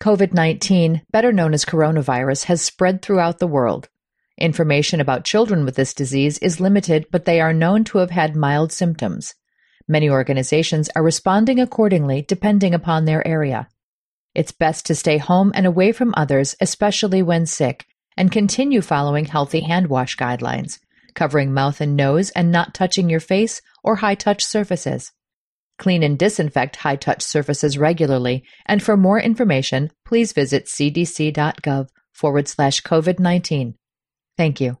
COVID 19, better known as coronavirus, has spread throughout the world. Information about children with this disease is limited, but they are known to have had mild symptoms. Many organizations are responding accordingly depending upon their area. It's best to stay home and away from others, especially when sick, and continue following healthy hand wash guidelines, covering mouth and nose and not touching your face or high touch surfaces. Clean and disinfect high touch surfaces regularly, and for more information, please visit cdc.gov forward slash COVID 19. Thank you.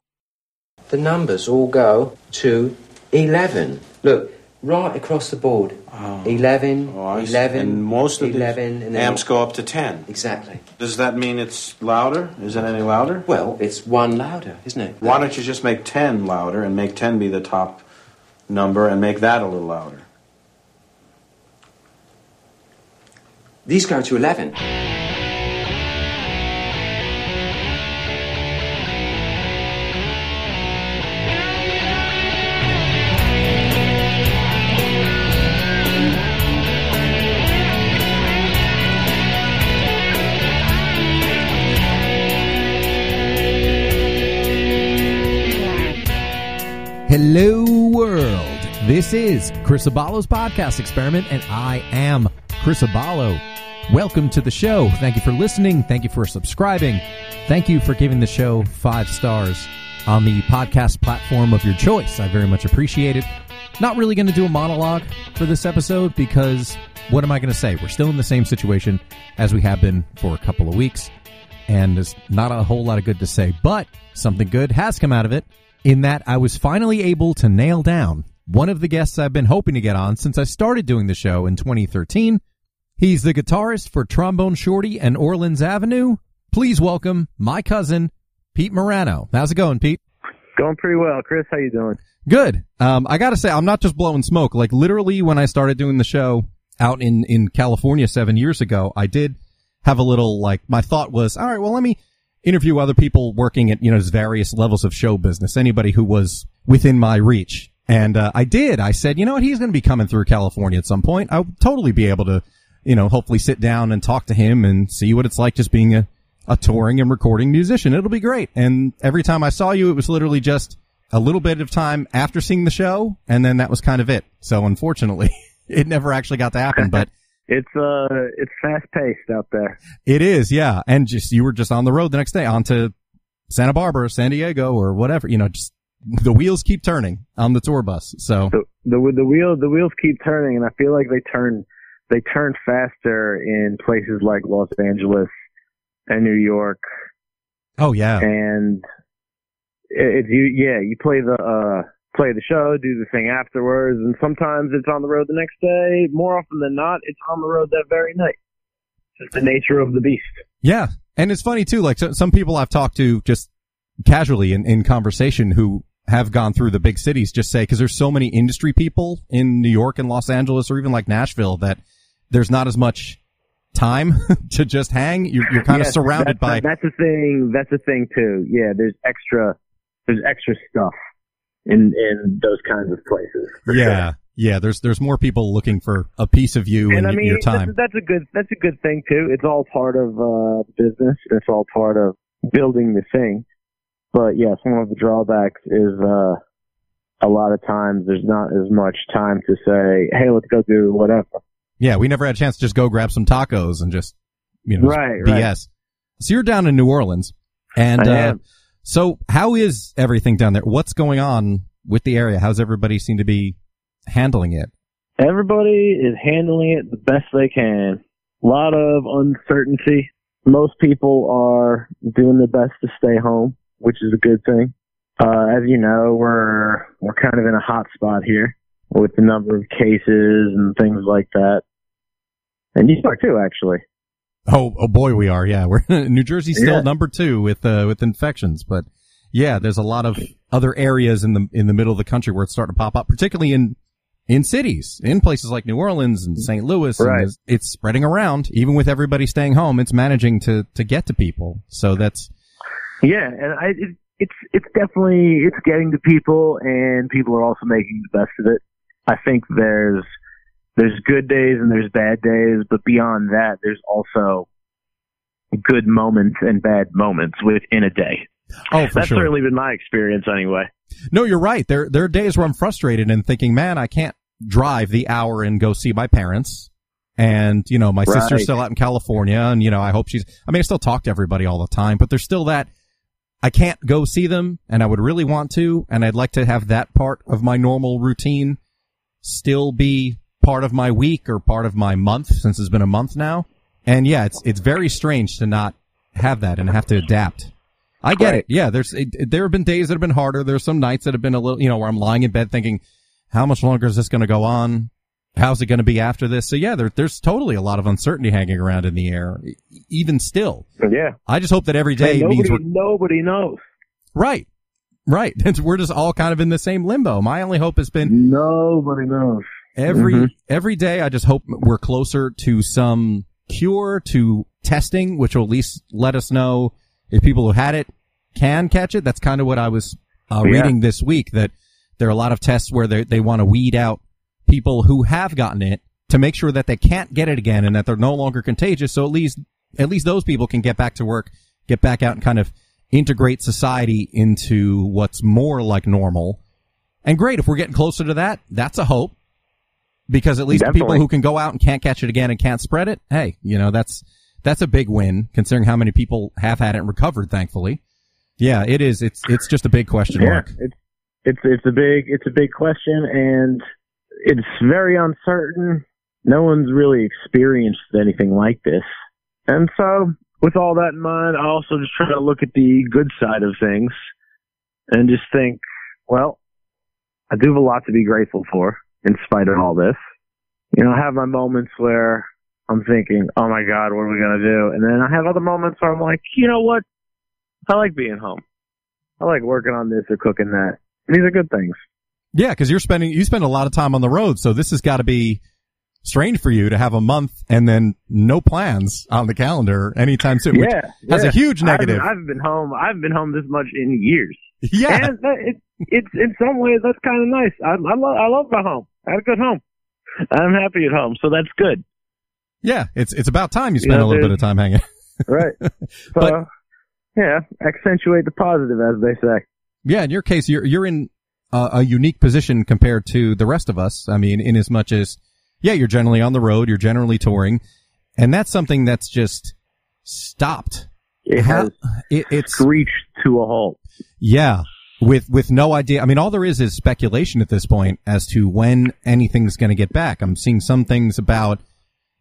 The numbers all go to 11. Look, right across the board. 11, Oh, 11, and most of 11, and then amps go up to 10. Exactly. Does that mean it's louder? Is it any louder? Well, it's one louder, isn't it? Why don't you just make 10 louder and make 10 be the top number and make that a little louder? These go to 11. Hello, world. This is Chris Abalo's podcast experiment, and I am Chris Abalo. Welcome to the show. Thank you for listening. Thank you for subscribing. Thank you for giving the show five stars on the podcast platform of your choice. I very much appreciate it. Not really going to do a monologue for this episode because what am I going to say? We're still in the same situation as we have been for a couple of weeks, and there's not a whole lot of good to say, but something good has come out of it in that I was finally able to nail down one of the guests I've been hoping to get on since I started doing the show in 2013. He's the guitarist for Trombone Shorty and Orleans Avenue. Please welcome my cousin, Pete Murano. How's it going, Pete? Going pretty well, Chris. How you doing? Good. Um, I gotta say, I'm not just blowing smoke. Like literally, when I started doing the show out in in California seven years ago, I did have a little like my thought was, all right, well, let me interview other people working at you know various levels of show business, anybody who was within my reach. And uh, I did. I said, you know what? He's going to be coming through California at some point. I'll totally be able to, you know, hopefully sit down and talk to him and see what it's like just being a, a touring and recording musician. It'll be great. And every time I saw you, it was literally just a little bit of time after seeing the show, and then that was kind of it. So unfortunately, it never actually got to happen. But It's uh, it's fast paced out there. it is, yeah. And just you were just on the road the next day, on to Santa Barbara, San Diego, or whatever. You know, just the wheels keep turning on the tour bus. So The the the wheel the wheels keep turning, and I feel like they turn they turn faster in places like Los Angeles and New York, oh yeah, and it, you yeah you play the uh play the show, do the thing afterwards, and sometimes it's on the road the next day. More often than not, it's on the road that very night. It's the nature of the beast. Yeah. And it's funny too, like so, some people I've talked to just casually in, in conversation who have gone through the big cities just say, cause there's so many industry people in New York and Los Angeles or even like Nashville that there's not as much time to just hang. You're, you're kind Yes, of surrounded that's, by, That's the thing. That's the thing too. Yeah, there's extra. There's extra stuff in in those kinds of places. yeah, yeah, there's, there's more people looking for a piece of you and, And I mean, your time. That's, that's a good. That's a good thing too. It's all part of uh, business. It's all part of building the thing. But yeah, some of the drawbacks is uh, a lot of times there's not as much time to say, "Hey, let's go do whatever." Yeah, we never had a chance to just go grab some tacos and just, you know, Right, BS. right. So you're down in New Orleans, and uh, so how is everything down there? What's going on with the area? How's everybody seem to be handling it? Everybody is handling it the best they can. A lot of uncertainty. Most people are doing the best to stay home, which is a good thing. Uh, as you know, we're we're kind of in a hot spot here with the number of cases and things like that. And you are too, actually. Oh, oh boy, we are. Yeah, we're New Jersey's still Yeah. number two with uh, with infections, but yeah, there's a lot of other areas in the in the middle of the country where it's starting to pop up, particularly in in cities, in places like New Orleans and St. Louis. Right. it's- it's spreading around, even with everybody staying home. It's managing to to get to people. So that's Yeah, and I it, it's it's definitely it's getting to people, and people are also making the best of it. I think there's there's good days and there's bad days, but beyond that, there's also good moments and bad moments within a day. Oh, for That's sure. certainly been my experience anyway. No, you're right. There, there are days where I'm frustrated and thinking, man, I can't drive the hour and go see my parents. And, you know, my sister's still out in California and, you know, I hope she's, I mean, I still talk to everybody all the time, but there's still that I can't go see them and I would really want to. And I'd like to have that part of my normal routine still be part of my week or part of my month since it's been a month now. And yeah, it's, it's very strange to not have that and have to adapt. I get Right. it. Yeah, there's it, there have been days that have been harder. There's some nights that have been a little, you know, where I'm lying in bed thinking, how much longer is this going to go on? How's it going to be after this? So yeah, there, there's totally a lot of uncertainty hanging around in the air, even still. Yeah. I just hope that every day And means nobody knows. right, right. We're just all kind of in the same limbo. My only hope has been Nobody knows. every Mhm. every day i just hope we're closer to some cure to testing which will at least let us know if people who had it can catch it that's kind of what i was uh, Yeah. reading this week that there are a lot of tests where they, they want to weed out people who have gotten it to make sure that they can't get it again and that they're no longer contagious so at least at least those people can get back to work get back out and kind of integrate society into what's more like normal and great if we're getting closer to that that's a hope because at least the people who can go out and can't catch it again and can't spread it, hey, you know, that's, that's a big win considering how many people have had it and recovered, thankfully. Yeah, it is. It's, it's just a big question Yeah, mark. it's it's it's a big it's a big question, and it's very uncertain. No one's really experienced anything like this, and so with all that in mind, I also just try to look at the good side of things, and just think, well, I do have a lot to be grateful for in spite of all this. You know, I have my moments where I'm thinking, oh my God, what are we gonna do? And then I have other moments where I'm like, you know what? I like being home. I like working on this or cooking that. These are good things. Yeah, cause you're spending, you spend a lot of time on the road. So this has got to be strange for you to have a month and then no plans on the calendar anytime soon. which yeah, has a huge negative. I've, I've been home. I've been home this much in years. yeah. And that, it, it's in some ways that's kind of nice. I, I love I love my home. I had a good home. I'm happy at home, so that's good. Yeah. It's, it's about time you spend Yeah, a little bit of time hanging. Right. So But- yeah, accentuate the positive, as they say. Yeah, in your case, you're you're in a, a unique position compared to the rest of us. I mean, in as much as yeah, you're generally on the road, you're generally touring, and that's something that's just stopped. It has it, it's reached to a halt. yeah, with with no idea. I mean, all there is is speculation at this point as to when anything's going to get back. I'm seeing some things about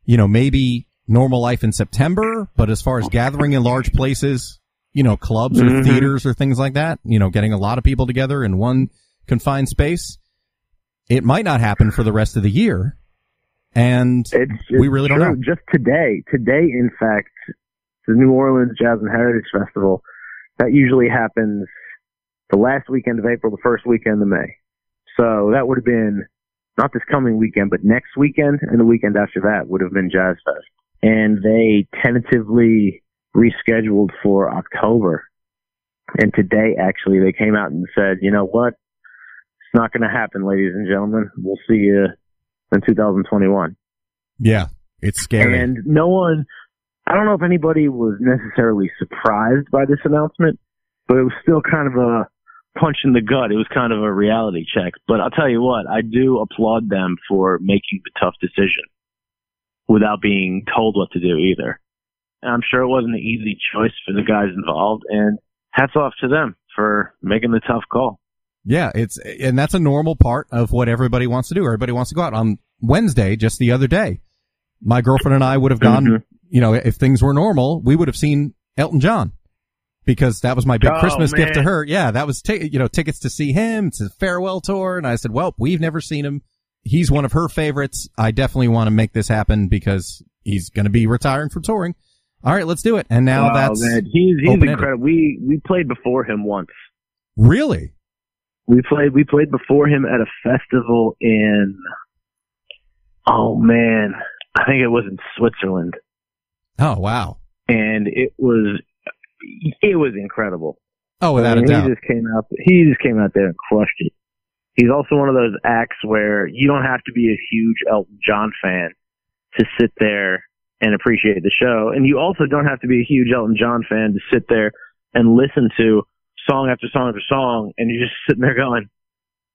you know maybe normal life in September, but as far as gathering in large places, you know, clubs or Mhm. theaters or things like that, you know, getting a lot of people together in one confined space, it might not happen for the rest of the year. And It's, We it's really don't know. Just today, today, in fact, the New Orleans Jazz and Heritage Festival, that usually happens the last weekend of April, the first weekend of May. So that would have been not this coming weekend, but next weekend and the weekend after that would have been Jazz Fest. And they tentatively rescheduled for October. And today, actually, they came out and said, you know what? It's not going to happen, ladies and gentlemen. We'll see you in 2021. yeah, it's scary. And no one, I don't know if anybody was necessarily surprised by this announcement, but it was still kind of a punch in the gut. It was kind of a reality check. But I'll tell you what, I do applaud them for making the tough decision without being told what to do either. And I'm sure it wasn't an easy choice for the guys involved, and hats off to them for making the tough call. Yeah, it's and that's a normal part of what everybody wants to do. Everybody wants to go out on Wednesday, just the other day. My girlfriend and I would have gone, Mhm. you know, if things were normal, we would have seen Elton John because that was my big Oh, Christmas gift to her. Yeah, that was t- you know, tickets to see him. It's a farewell tour and I said, "Well, we've never seen him. He's one of her favorites. I definitely want to make this happen because he's going to be retiring from touring." All right, let's do it. And now Oh, that's man, he's he's incredible. We we played before him once. really We played we played before him at a festival in oh man, I think it was in Switzerland. Oh, wow. And it was it was incredible. Oh, without I a mean, doubt. He just came out he just came out there and crushed it. He's also one of those acts where you don't have to be a huge Elton John fan to sit there and appreciate the show. And you also don't have to be a huge Elton John fan to sit there and listen to song after song after song, and you're just sitting there going,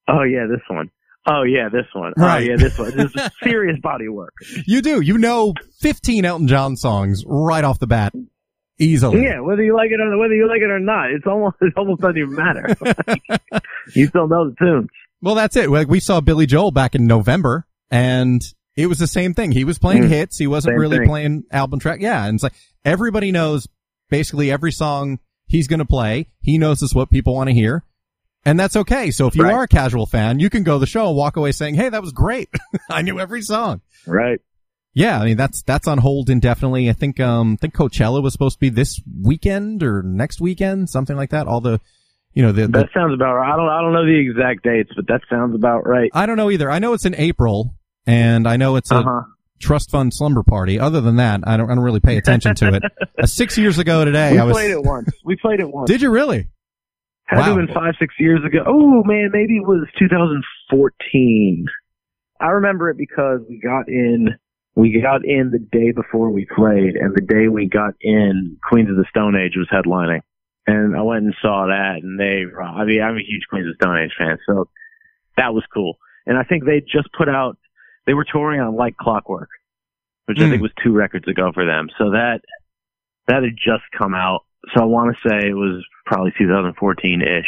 "Oh yeah, this one. Oh yeah, this one. Right. Oh yeah, this one." This is serious body work. You do. You know 15 Elton John songs right off the bat. Easily. Yeah, whether you like it or whether you like it or not, it's almost it almost doesn't even matter. you still know the tunes. Well, that's it. Like we saw Billy Joel back in November and it was the same thing. He was playing Mm. hits. He wasn't Same really thing. playing album track. Yeah. And it's like everybody knows basically every song he's going to play. He knows this is what people want to hear. And that's okay. So if you Right. are a casual fan, you can go to the show and walk away saying, Hey, that was great. I knew every song. Right. Yeah. I mean, that's, that's on hold indefinitely. I think, um, I think Coachella was supposed to be this weekend or next weekend, something like that. All the, you know, the, the That sounds about right. I don't I don't know the exact dates, but that sounds about right. I don't know either. I know it's in April and I know it's a, Uh huh. Trust fund slumber party. Other than that, I don't, I don't really pay attention to it. Uh, six years ago today, We I was. played it once. We played it once. Did you really? Had to Wow. have been five, six years ago. Oh man, maybe it was 2014. I remember it because we got in, we got in the day before we played, and the day we got in, Queens of the Stone Age was headlining, and I went and saw that, and they, I mean, I'm a huge Queens of the Stone Age fan, so that was cool. And I think they just put out, they were touring on Like Clockwork, which I Hmm. think was two records ago for them. So that that had just come out. So I want to say it was probably 2014 ish.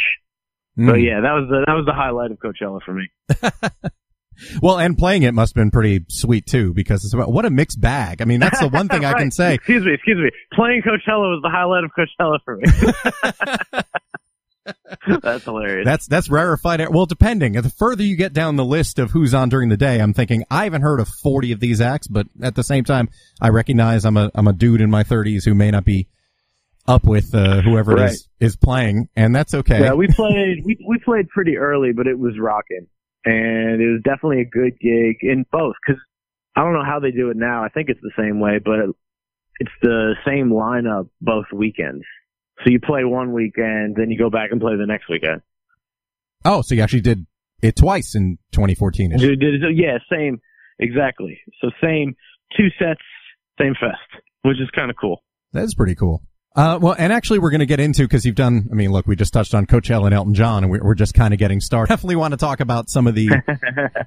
Mm. But yeah, that was the that was the highlight of Coachella for me. Well, and playing it must have been pretty sweet too, because it's about what a mixed bag. I mean, that's the one thing I can say. Excuse me, excuse me. Playing Coachella was the highlight of Coachella for me. That's hilarious. That's that's rarefied air. Well, depending. The further you get down the list of who's on during the day, I'm thinking I haven't heard of 40 of these acts, but at the same time, I recognize I'm a I'm a dude in my 30s who may not be up with uh, whoever it is is playing, and that's okay. Yeah, we played we we played pretty early, but it was rocking, and it was definitely a good gig in both. Because I don't know how they do it now. I think it's the same way, but it, it's the same lineup both weekends. So you play one weekend, then you go back and play the next weekend. oh, so you actually did it twice in 2014. -ish. Did- did- Yeah, same, exactly. So same two sets, same fest, which is kind of cool. That is pretty cool. Uh, well, and actually we're going to get into, cause you've done, I mean, look, we just touched on Coachella and Elton John and we're, we're just kind of getting started. Definitely want to talk about some of the,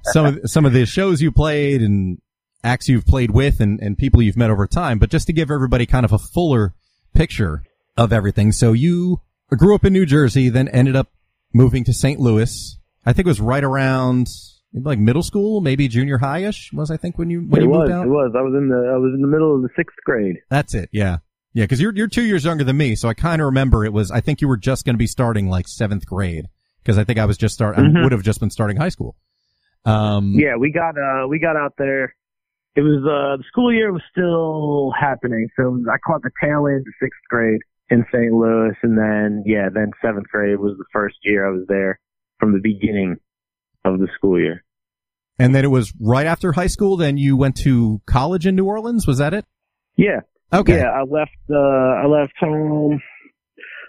some of, some of the shows you played and acts you've played with and, and people you've met over time. But just to give everybody kind of a fuller picture of everything. So you grew up in New Jersey, then ended up moving to St. Louis. I think it was right around maybe like middle school, maybe junior high-ish was I think when you, when it you was. moved out. It was. I was in the. I was in the middle of the sixth grade. That's it. Yeah. Yeah. Cause you're, you're two years younger than me. So I kind of remember it was, I think you were just going to be starting like seventh grade. Cause I think I was just start, I Mhm. would have just been starting high school. Um, Yeah, we got uh we got out there. It was uh the school year was still happening, so I caught the tail end of sixth grade in St. Louis, and then yeah, then seventh grade was the first year I was there from the beginning of the school year. and then it was right after high school. Then you went to college in New Orleans. Was that it? Yeah, Okay. yeah. I left uh I left home.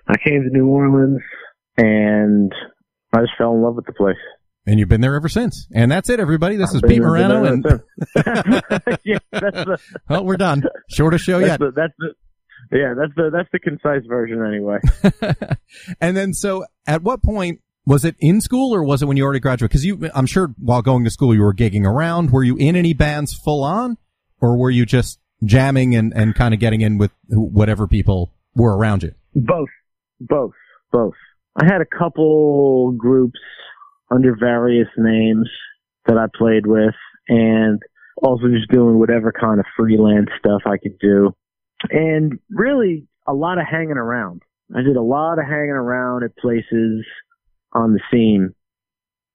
I came to New Orleans, and I just fell in love with the place. And you've been there ever since. And that's it, everybody. This is I've been- Pete Murano. And yeah, that's the well, we're done. Shortest show that's yet. the that's the yeah that's the that's the concise version anyway. and then, so at what point was it in school or was it when you already graduated? Cause you, I'm sure while going to school, you were gigging around. Were you in any bands full on or were you just jamming and, and kind of getting in with whatever people were around you? Both, both, both. I had a couple groups under various names that I played with, and also just doing whatever kind of freelance stuff I could do, and really a lot of hanging around. I did a lot of hanging around at places on the scene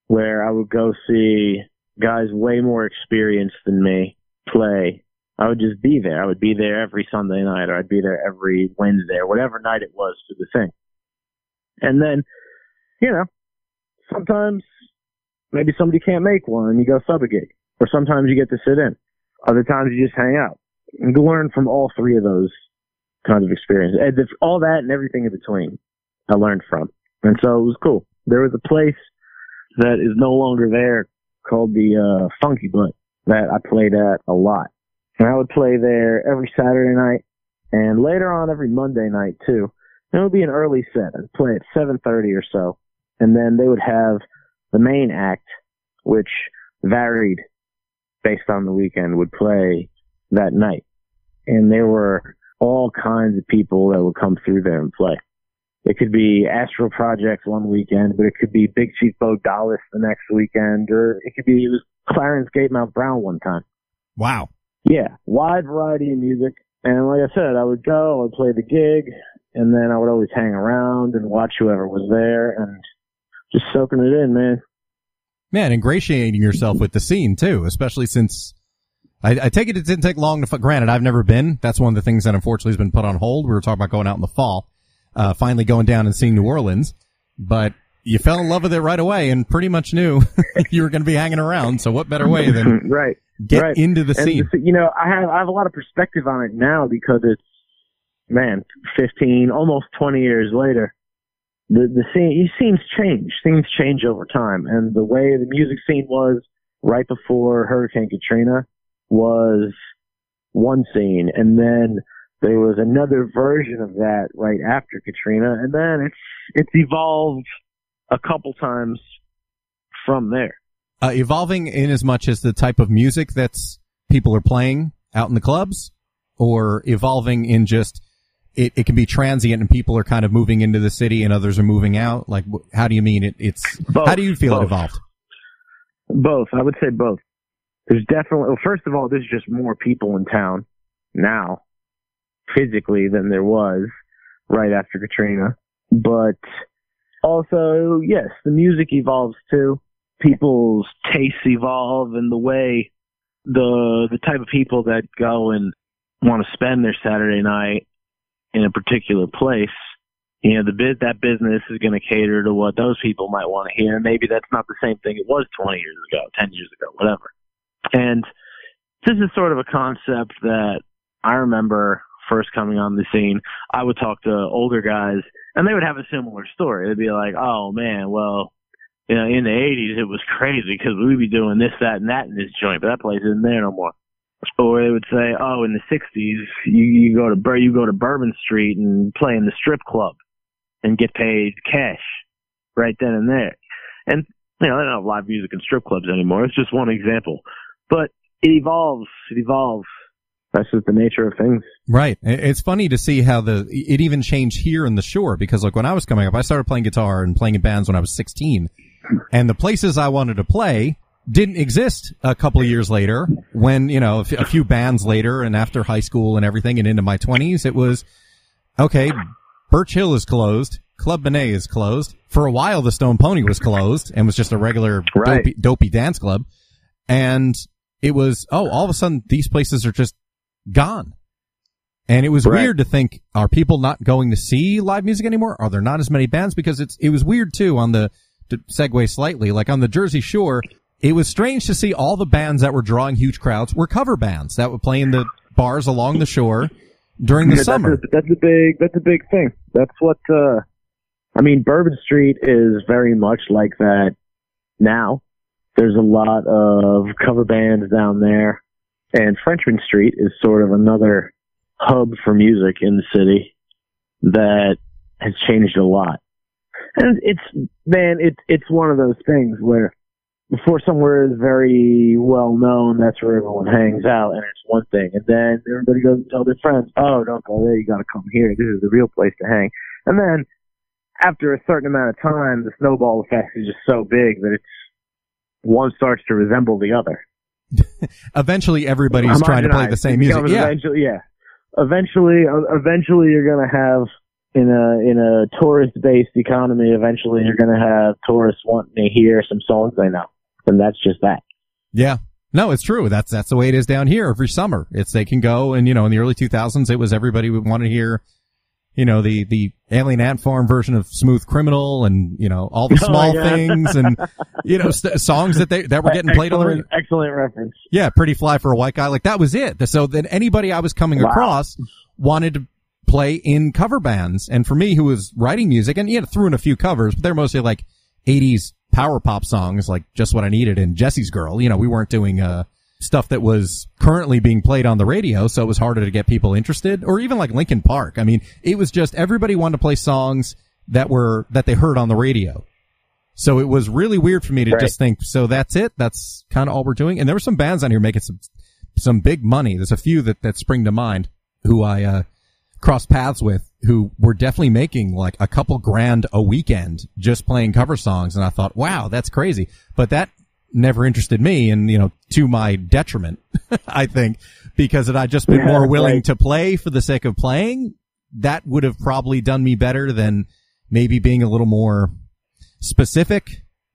where I would go see guys way more experienced than me play I would just be there. I would be there every Sunday night or I'd be there every Wednesday or whatever night it was for the thing. And then, you know, sometimes maybe somebody can't make one and you go sub a gig. Or sometimes you get to sit in. Other times you just hang out. And learn from all three of those kinds of experiences. And it's all that and everything in between I learned from. And so it was cool. There was a place that is no longer there called the uh, Funky Butt that I played at a lot And I would play there every Saturday night and later on every Monday night too. And it would be an early set. I'd play at 7.30 or so. And then they would have the main act, which varied based on the weekend, would play that night. And there were all kinds of people that would come through there and play. It could be Astral Projects one weekend, but it could be Big Chief Bo Dollis the next weekend, or it could be it was Clarence Gatemouth Brown one time. Wow. Yeah, wide variety of music. And like I said, I would go, I would play the gig, and then I would always hang around and watch whoever was there and just soaking it in, man. Man, ingratiating yourself with the scene too, especially since I, I take it it didn't take long to. Granted, I've never been. That's one of the things that unfortunately has been put on hold. We were talking about going out in the fall, uh, finally going down and seeing New Orleans, but you fell in love with it right away and pretty much knew you were going to be hanging around. So what better way than right get right. into the And scene? you know, I have I have a lot of perspective on it now because it's man, fifteen, almost twenty years later. The the scene scenes change. Things change over time, and the way the music scene was right before Hurricane Katrina was one scene, and then there was another version of that right after Katrina, and then it's it's evolved a couple times from there. uh, evolving in as much as the type of music that's people are playing out in the clubs or evolving in just it, it can be transient and people are kind of moving into the city and others are moving out like how do you mean it it's Both. how do you feel it evolved Both. I would say both. There's definitely, well, first of all, there's just more people in town now, physically, than there was right after Katrina. But also, yes, the music evolves too. People's tastes evolve and the way the, the type of people that go and want to spend their Saturday night in a particular place you know, the bit that business is going to cater to what those people might want to hear. Maybe that's not the same thing it was 20 years ago, 10 years ago, whatever. And this is sort of a concept that I remember first coming on the scene. I would talk to older guys and they would have a similar story. They'd be like, oh man, well, you know, in the 80s it was crazy because we'd be doing this, that, and that in this joint, but that place isn't there no more. Or they would say, oh, in the 60s, you, you go to you go to Bourbon Street and play in the strip club and get paid cash right then and there. And you know, they don't have live music in strip clubs anymore. It's just one example, but it evolves. It evolves. That's just the nature of things. right it's funny to see how the it even changed here in the shore because like when i was coming up i started playing guitar and playing in bands when i was 16 and the places i wanted to play didn't exist a couple of years later when you know a few bands later and after high school and everything and into my 20s it was okay birch hill is closed club benet is closed for a while the stone pony was closed and was just a regular Right. dopey, dopey dance club and it was oh all of a sudden these places are just gone and it was Right. weird to think, are people not going to see live music anymore? Are there not as many bands? Because it's, it was weird too on the, to segue slightly, like on the Jersey Shore, it was strange to see all the bands that were drawing huge crowds were cover bands that would play in the bars along the shore during the Yeah, summer. That's a, that's a big. That's a big thing. That's what. uh I mean, Bourbon Street is very much like that now. There's a lot of cover bands down there, and Frenchmen Street is sort of another hub for music in the city that has changed a lot. And it's man, it's it's one of those things where before somewhere is very well known, that's where everyone hangs out, and it's one thing. And then everybody goes and tell their friends, "Oh, don't go there. You got to come here. This is the real place to hang." And then after a certain amount of time, the snowball effect is just so big that it's one starts to resemble the other. Eventually everybody's trying to play the same music. Yeah. Eventually, yeah. Eventually, uh, eventually, you're gonna have in a in a tourist based economy. Eventually, you're gonna have tourists wanting to hear some songs they know, and that's just that. Yeah. No, it's true. That's, that's the way it is down here every summer. It's, they can go and, you know, in the early 2000s, it was everybody would want to hear, you know, the, the Alien Ant Farm version of Smooth Criminal and, you know, all the Oh, small yeah. things and, you know, st- songs that they, that were getting played on the radio. excellent, excellent reference. Yeah, pretty fly for a white guy. Like that was it. So then anybody I was coming Wow. across wanted to play in cover bands. And for me, who was writing music and, you know, threw in a few covers, but they're mostly like 80s power pop songs, like Just What I Needed and Jesse's Girl. You know, we weren't doing, uh, stuff that was currently being played on the radio, so it was harder to get people interested. Or even like Linkin Park. I mean, it was just everybody wanted to play songs that were that they heard on the radio. So it was really weird for me to Right. just think, so that's it. That's kind of all we're doing. And there were some bands on here making some some big money. There's a few that that spring to mind who I uh, crossed paths with who were definitely making like a couple grand a weekend just playing cover songs. And I thought, wow, that's crazy. But that never interested me and, you know, to my detriment, I think, because had I just been Yeah, more willing right. to play for the sake of playing, that would have probably done me better than maybe being a little more specific,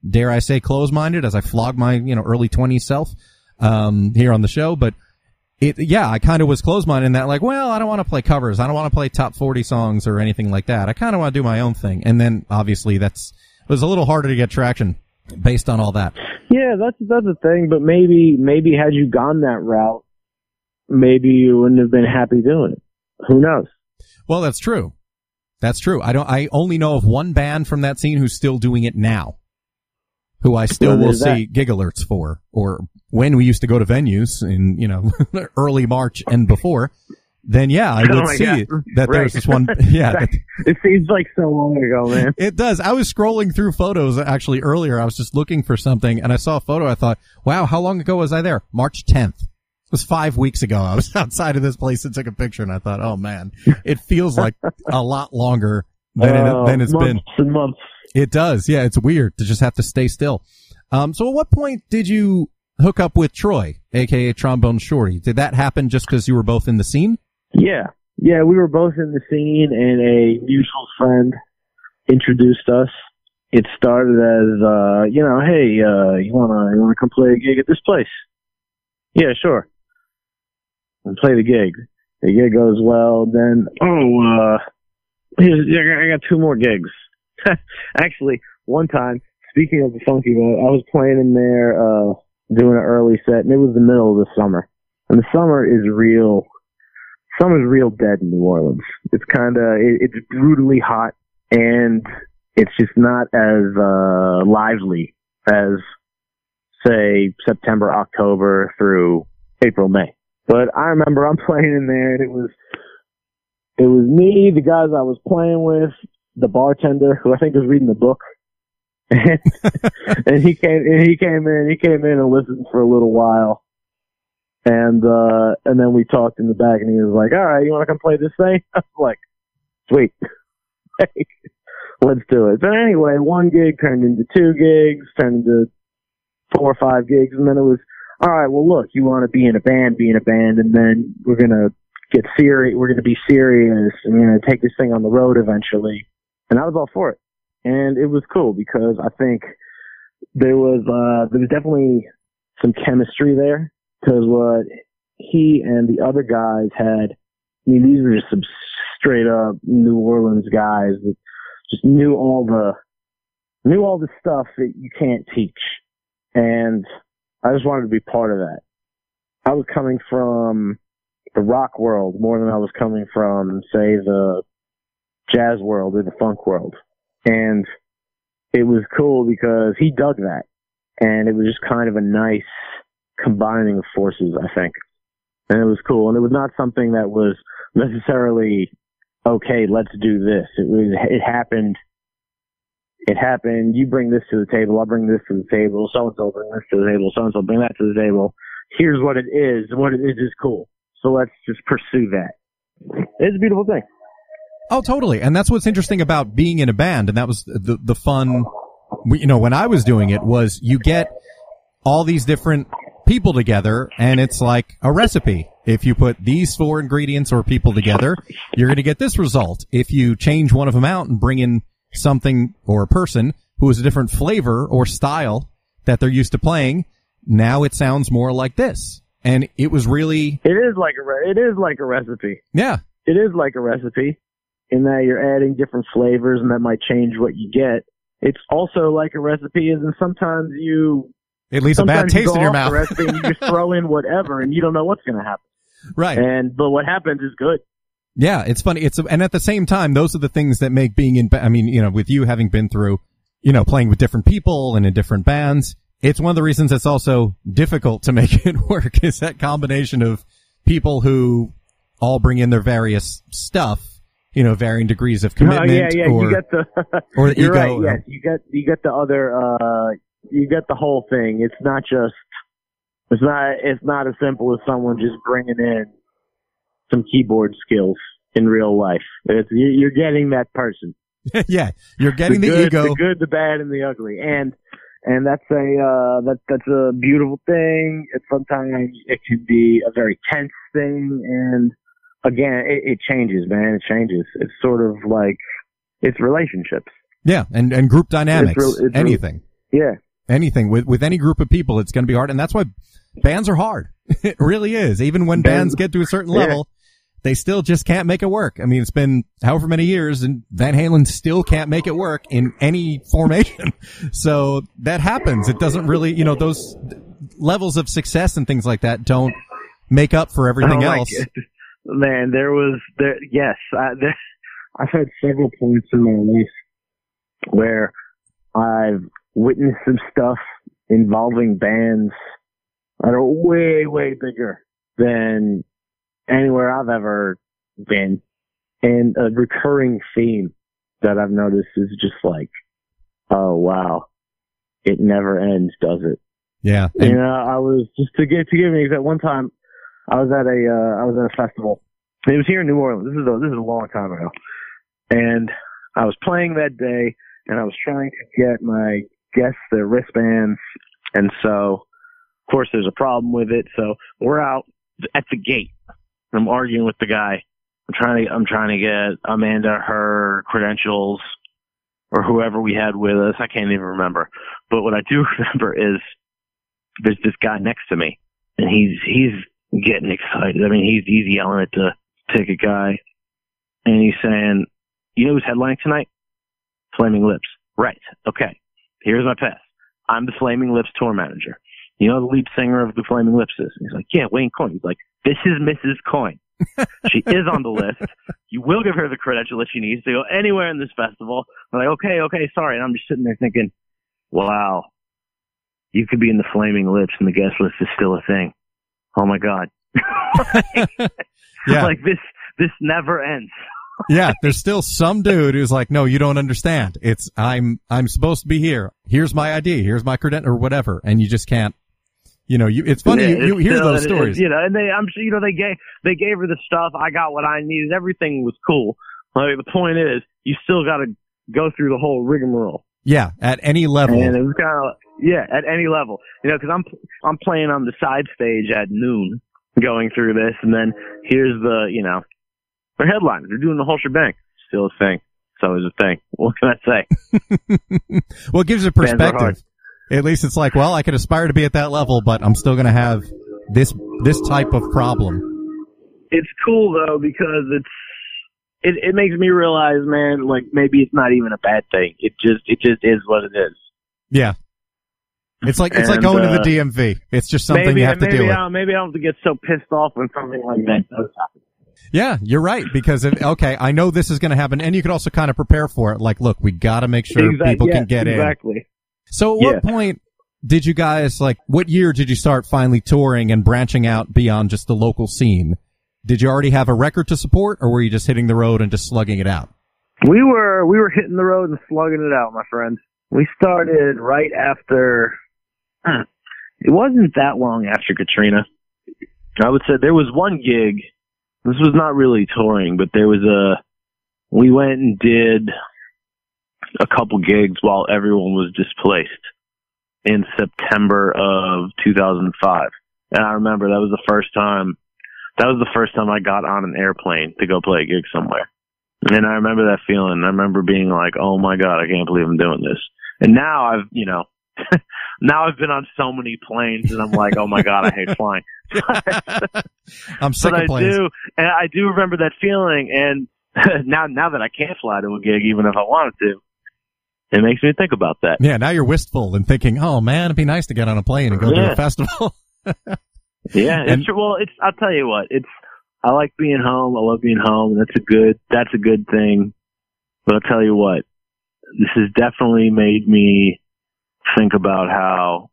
dare I say close minded as I flog my, you know, early twenties self, um, here on the show. But it, yeah, I kind of was close minded in that like, well, I don't want to play covers. I don't want to play top 40 songs or anything like that. I kind of want to do my own thing. And then obviously that's, it was a little harder to get traction based on all that. Yeah, that's that's the thing. But maybe maybe had you gone that route, maybe you wouldn't have been happy doing it. Who knows? Well, that's true. That's true. I don't, I only know of one band from that scene who's still doing it now. Who I still will that? see gig alerts for, or when we used to go to venues in, you know, early March and before, then yeah, I would Oh see God. that Right. there's this one, yeah, that- It seems like so long ago, man. it does. I was scrolling through photos actually earlier. I was just looking for something and I saw a photo. I thought, wow, how long ago was I there? March 10th. It was five weeks ago. I was outside of this place and took a picture and I thought, oh man, it feels like a lot longer than, Oh, it, than it's been. months and months. It does. Yeah. It's weird to just have to stay still. Um, so at what point did you hook up with Troy, aka Trombone Shorty? Did that happen just because you were both in the scene? Yeah, yeah, we were both in the scene, and a mutual friend introduced us. It started as, uh, you know, hey, uh, you wanna you wanna come play a gig at this place? Yeah, sure. And play the gig. The gig goes well. Then, oh, uh, here's, I got- I got two more gigs. Actually, one time, speaking of the funky one, I was playing in there, uh, doing an early set, and it was the middle of the summer. And the summer is real summer's real dead in New Orleans. It's kind of it, it's brutally hot, and it's just not as uh, lively as say September, October through April, May. But I remember I'm playing in there, and it was it was me, the guys I was playing with, the bartender who I think was reading the book. and, and he came and he came in he came in and listened for a little while and uh and then we talked in the back and he was like all right you want to come play this thing? I was like sweet. Let's do it. But anyway one gig turned into two gigs turned into four or five gigs and then it was all right well look you want to be in a band be in a band and then we're gonna get serious we're gonna be serious and we're gonna take this thing on the road eventually. And i was all for it. And it was cool because I think there was uh there was definitely some chemistry there because what he and the other guys had I mean these were just some straight up New Orleans guys that just knew all the knew all the stuff that you can't teach. And I just wanted to be part of that. I was coming from the rock world more than I was coming from say the jazz world or the funk world. And it was cool because he dug that, and it was just kind of a nice combining of forces, I think, and it was cool, and it was not something that was necessarily okay. Let's do this. It was. It happened. It happened. You bring this to the table. I'll bring this to the table. So and so bring this to the table. So and so bring that to the table. Here's what it is. What it is is cool. So let's just pursue that. It's a beautiful thing. Oh, totally. And that's what's interesting about being in a band. And that was the, the fun, you know, when I was doing it was you get all these different people together and it's like a recipe. If you put these four ingredients or people together, you're going to get this result. If you change one of them out and bring in something or a person who is a different flavor or style that they're used to playing, now it sounds more like this. And it was really, It is like a re- it is like a recipe. yeah, it is like a recipe in that you're adding different flavors and that might change what you get. It's also like a recipe is and sometimes you it leaves a bad taste in your mouth. recipe and you just throw in whatever and you don't know what's going to happen. right. And but what happens is good. Yeah, it's funny. It's and at the same time, those are the things that make being in. I mean, you know, with you having been through, you know, playing with different people and in different bands, it's one of the reasons it's also difficult to make it work is that combination of people who all bring in their various stuff, you know, varying degrees of commitment Oh, yeah, yeah. or, you got the or the ego. right. Yes, you got you got the other. uh You get the whole thing. It's not just. It's not. It's not as simple as someone just bringing in some keyboard skills in real life. It's, you- you're getting that person. yeah, you're getting the, good, ego. the good, the bad, and the ugly, and and that's a uh, that that's a beautiful thing. It's sometimes it can be a very tense thing, and again, it, it changes, man. It changes. It's sort of like it's relationships. yeah, and and group dynamics, it's real- anything, Yeah, anything with with any group of people, it's going to be hard, and that's why bands are hard. it really is. Even when bands get to a certain level, they still just can't make it work. I mean, it's been however many years, and Van Halen still can't make it work in any formation. so that happens. It doesn't really, you know, those levels of success and things like that don't make up for everything Oh else. Man, there was there. Yes, I, there, I've had several points in my life where I've witnessed some stuff involving bands that are way, way bigger than anywhere I've ever been, and a recurring theme that I've noticed is just like, oh wow, it never ends, does it? Yeah. You And, know, I was just to get to give me that one time. I was at a uh, I was at a festival. It was here in New Orleans. This is a, this is a long time ago, and I was playing that day, and I was trying to get my guests their wristbands, and so of course there's a problem with it. So we're out at the gate. I'm arguing with the guy. I'm trying to I'm trying to get Amanda her credentials or whoever we had with us. I can't even remember. But what I do remember is there's this guy next to me, and he's he's getting excited. I mean, he's he's yelling at the ticket guy, and he's saying, "You know who's headlining tonight? Flaming Lips." Right. Okay. Here's my pass. I'm the Flaming Lips tour manager. You know the lead singer of the Flaming Lips is? He's like, "Yeah, Wayne Coyne." He's like, "This is Mrs. Coyne. she is on the list. You will give her the credential that she needs to go anywhere in this festival." I'm like, "Okay, okay, sorry." And I'm just sitting there thinking, "Wow." You could be in the Flaming Lips and the guest list is still a thing. Oh my God. yeah. like this, this never ends. Yeah. There's still some dude who's like, no, you don't understand. It's, I'm, I'm supposed to be here. Here's my ID. Here's my credential or whatever. And you just can't, you know, you, it's funny. Yeah, you, you hear still- those it- it- stories. You know, and they, I'm sure, you know, they gave, they gave her the stuff. I got what I needed. Everything was cool. Like the point is, you still got to go through the whole rigmarole. Yeah. At any level. And it was kind of, yeah, at any level, you know, cause I'm, I'm playing on the side stage at noon going through this. And then here's the, you know, they're headliners. They're doing the whole shebang. Still a thing. It's always a thing. What can I say? well, it gives you Bands are hard. perspective. At least it's like, well, I could aspire to be at that level, but I'm still going to have this, this type of problem. it's cool though because it's it, it makes me realize, man, like maybe it's not even a bad thing. It just it just is what it is. Yeah. It's like, it's like going uh, to the DMV. It's just something maybe you have to maybe deal. I don't, maybe I don't have to get so pissed off when something like that does happen. Yeah, you're right. Because if, okay, I know this is going to happen, and you can also kind of prepare for it. Like, look, we got to make sure Exact- people yeah, can get in. exactly. So, at Yeah. what point did you guys like? What year did you start finally touring and branching out beyond just the local scene? Did you already have a record to support, or were you just hitting the road and just slugging it out? We were we were hitting the road and slugging it out, my friend. We started right after. huh, It wasn't that long after Katrina. I would say there was one gig. This was not really touring, but there was a. We went and did a couple gigs while everyone was displaced in September of 2005, and I remember that was the first time. That was the first time I got on an airplane to go play a gig somewhere. And I remember that feeling. I remember being like, "Oh my god, I can't believe I'm doing this." And now I've, you know, now I've been on so many planes, and I'm like, "Oh my god, I hate flying." I'm sick but of I planes. do, and I do remember that feeling. And now, now that I can't fly to a gig, even if I wanted to, it makes me think about that. Yeah, now you're wistful and thinking, "Oh man, it'd be nice to get on a plane and go to a festival." Yeah, And- it's true. Well, it's. I'll tell you what. It's. I like being home. I love being home. And that's a good. That's a good thing. But I'll tell you what. This has definitely made me think about how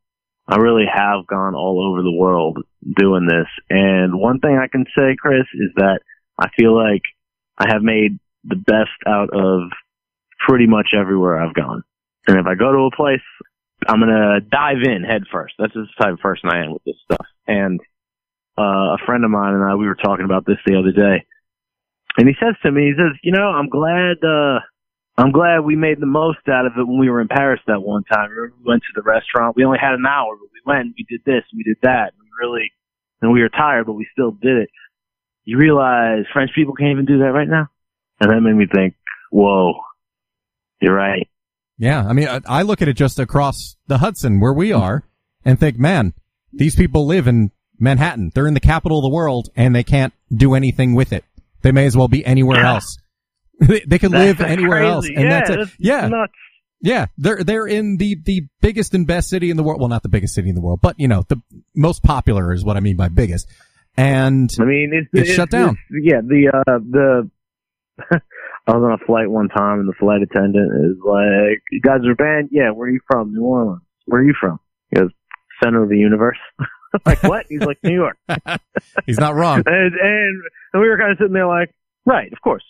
I really have gone all over the world doing this. And one thing I can say, Chris, is that I feel like I have made the best out of pretty much everywhere I've gone. And if I go to a place, I'm gonna dive in head first. That's just the type of person I am with this stuff. And uh, a friend of mine and I, we were talking about this the other day, and he says to me, he says, "You know, I'm glad, uh, I'm glad we made the most out of it when we were in Paris that one time. Remember, we went to the restaurant. We only had an hour, but we went. We did this. We did that. We really, and we were tired, but we still did it. You realize French people can't even do that right now, and that made me think, whoa, you're right." Yeah, I mean, I, look at it just across the Hudson where we mm-hmm. are and think, man, these people live in Manhattan. They're in the capital of the world and they can't do anything with it. They may as well be anywhere Yeah. else. They they can live anywhere crazy. else, and yeah, that's it. that's Yeah, nuts. yeah. They're they're in the the biggest and best city in the world. Well, not the biggest city in the world, but you know, the most popular is what I mean by biggest. And I mean, it's, It's shut down. it's- yeah, the uh, the I was on a flight one time, and the flight attendant is like, "You guys are banned? Yeah. Where are you from? New Orleans. Where are you from?" He goes, "Center of the universe." like what? He's like, "New York." he's not wrong. and, and and we were kind of sitting there like, "Right, of course."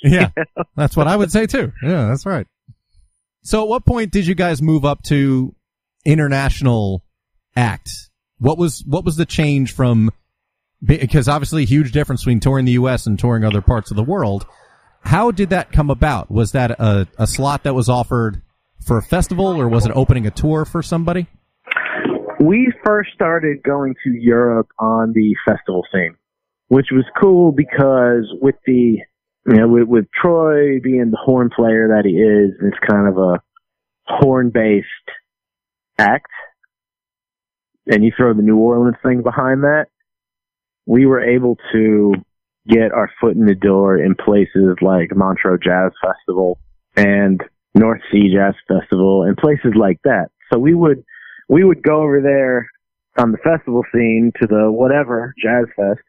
Yeah, that's what I would say too. Yeah, that's right. So, at what point did you guys move up to international act? What was what was the change from? Because obviously, huge difference between touring the U.S. and touring other parts of the world. How did that come about? Was that a, a slot that was offered for a festival, or was it opening a tour for somebody? we first started going to Europe on the festival scene, which was cool because with the, you know, with, with Troy being the horn player that he is, it's kind of a horn based act. And you throw the New Orleans thing behind that. We were able to get our foot in the door in places like Montreux Jazz Festival and North Sea Jazz Festival and places like that. So we would, we would go over there on the festival scene to the whatever jazz fest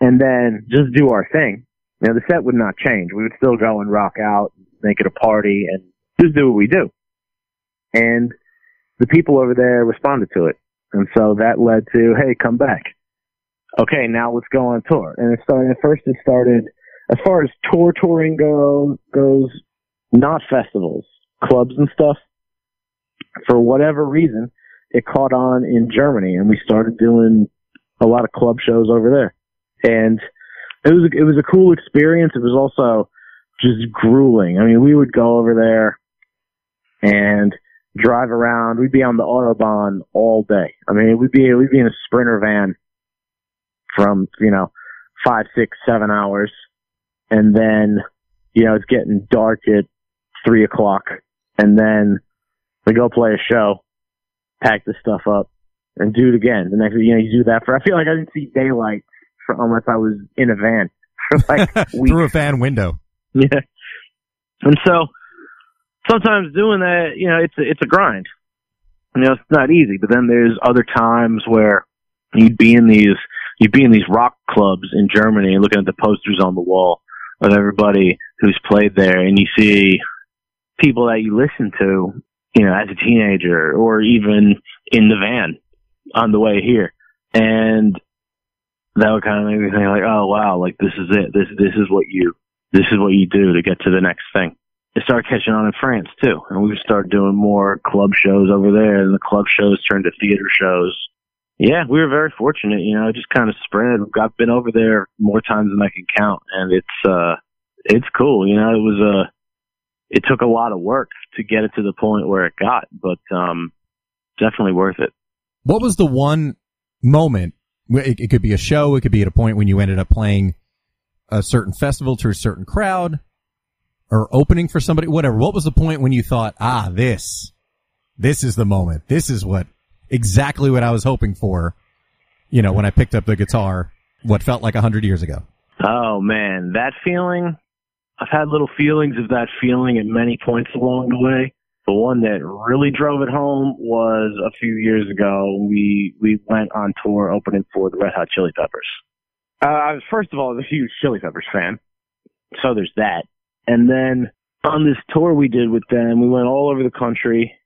and then just do our thing. You know, the set would not change. We would still go and rock out, make it a party and just do what we do. And the people over there responded to it. And so that led to, hey, come back. Okay, now let's go on tour. And it started, at first it started, as far as tour touring go, goes, not festivals, clubs and stuff. For whatever reason, it caught on in Germany and we started doing a lot of club shows over there. And it was, it was a cool experience. It was also just grueling. I mean, we would go over there and drive around. We'd be on the Autobahn all day. I mean, we'd be, we'd be in a sprinter van from, you know, five, six, seven hours. And then, you know, it's getting dark at three o'clock. And then we go play a show, pack the stuff up, and do it again. The next, you know, you do that for. I feel like I didn't see daylight for, unless I was in a van for like. Through a van window. Yeah. And so sometimes doing that, you know, it's a, it's a grind. You know, it's not easy. But then there's other times where you'd be in these you'd be in these rock clubs in Germany looking at the posters on the wall of everybody who's played there, and you see people that you listen to, you know, as a teenager or even in the van on the way here, and that would kind of make me think like, oh wow, like this is it. This this is what you this is what you do to get to the next thing. It started catching on in France too, and we started doing more club shows over there, and the club shows turned to theater shows. Yeah, we were very fortunate. You know, it just kind of spread. I've been over there more times than I can count, and it's uh, it's cool. You know, it was a, uh, it took a lot of work to get it to the point where it got, but um, definitely worth it. What was the one moment? It, it could be a show. It could be at a point when you ended up playing a certain festival to a certain crowd or opening for somebody, whatever. What was the point when you thought, ah, this, this is the moment. This is what exactly what I was hoping for. You know, when I picked up the guitar, what felt like a hundred years ago. Oh man, that feeling. I've had little feelings of that feeling at many points along the way. The one that really drove it home was a few years ago. We we went on tour opening for the Red Hot Chili Peppers. Uh, I was first of all a huge Chili Peppers fan, so there's that. And then on this tour we did with them, we went all over the country,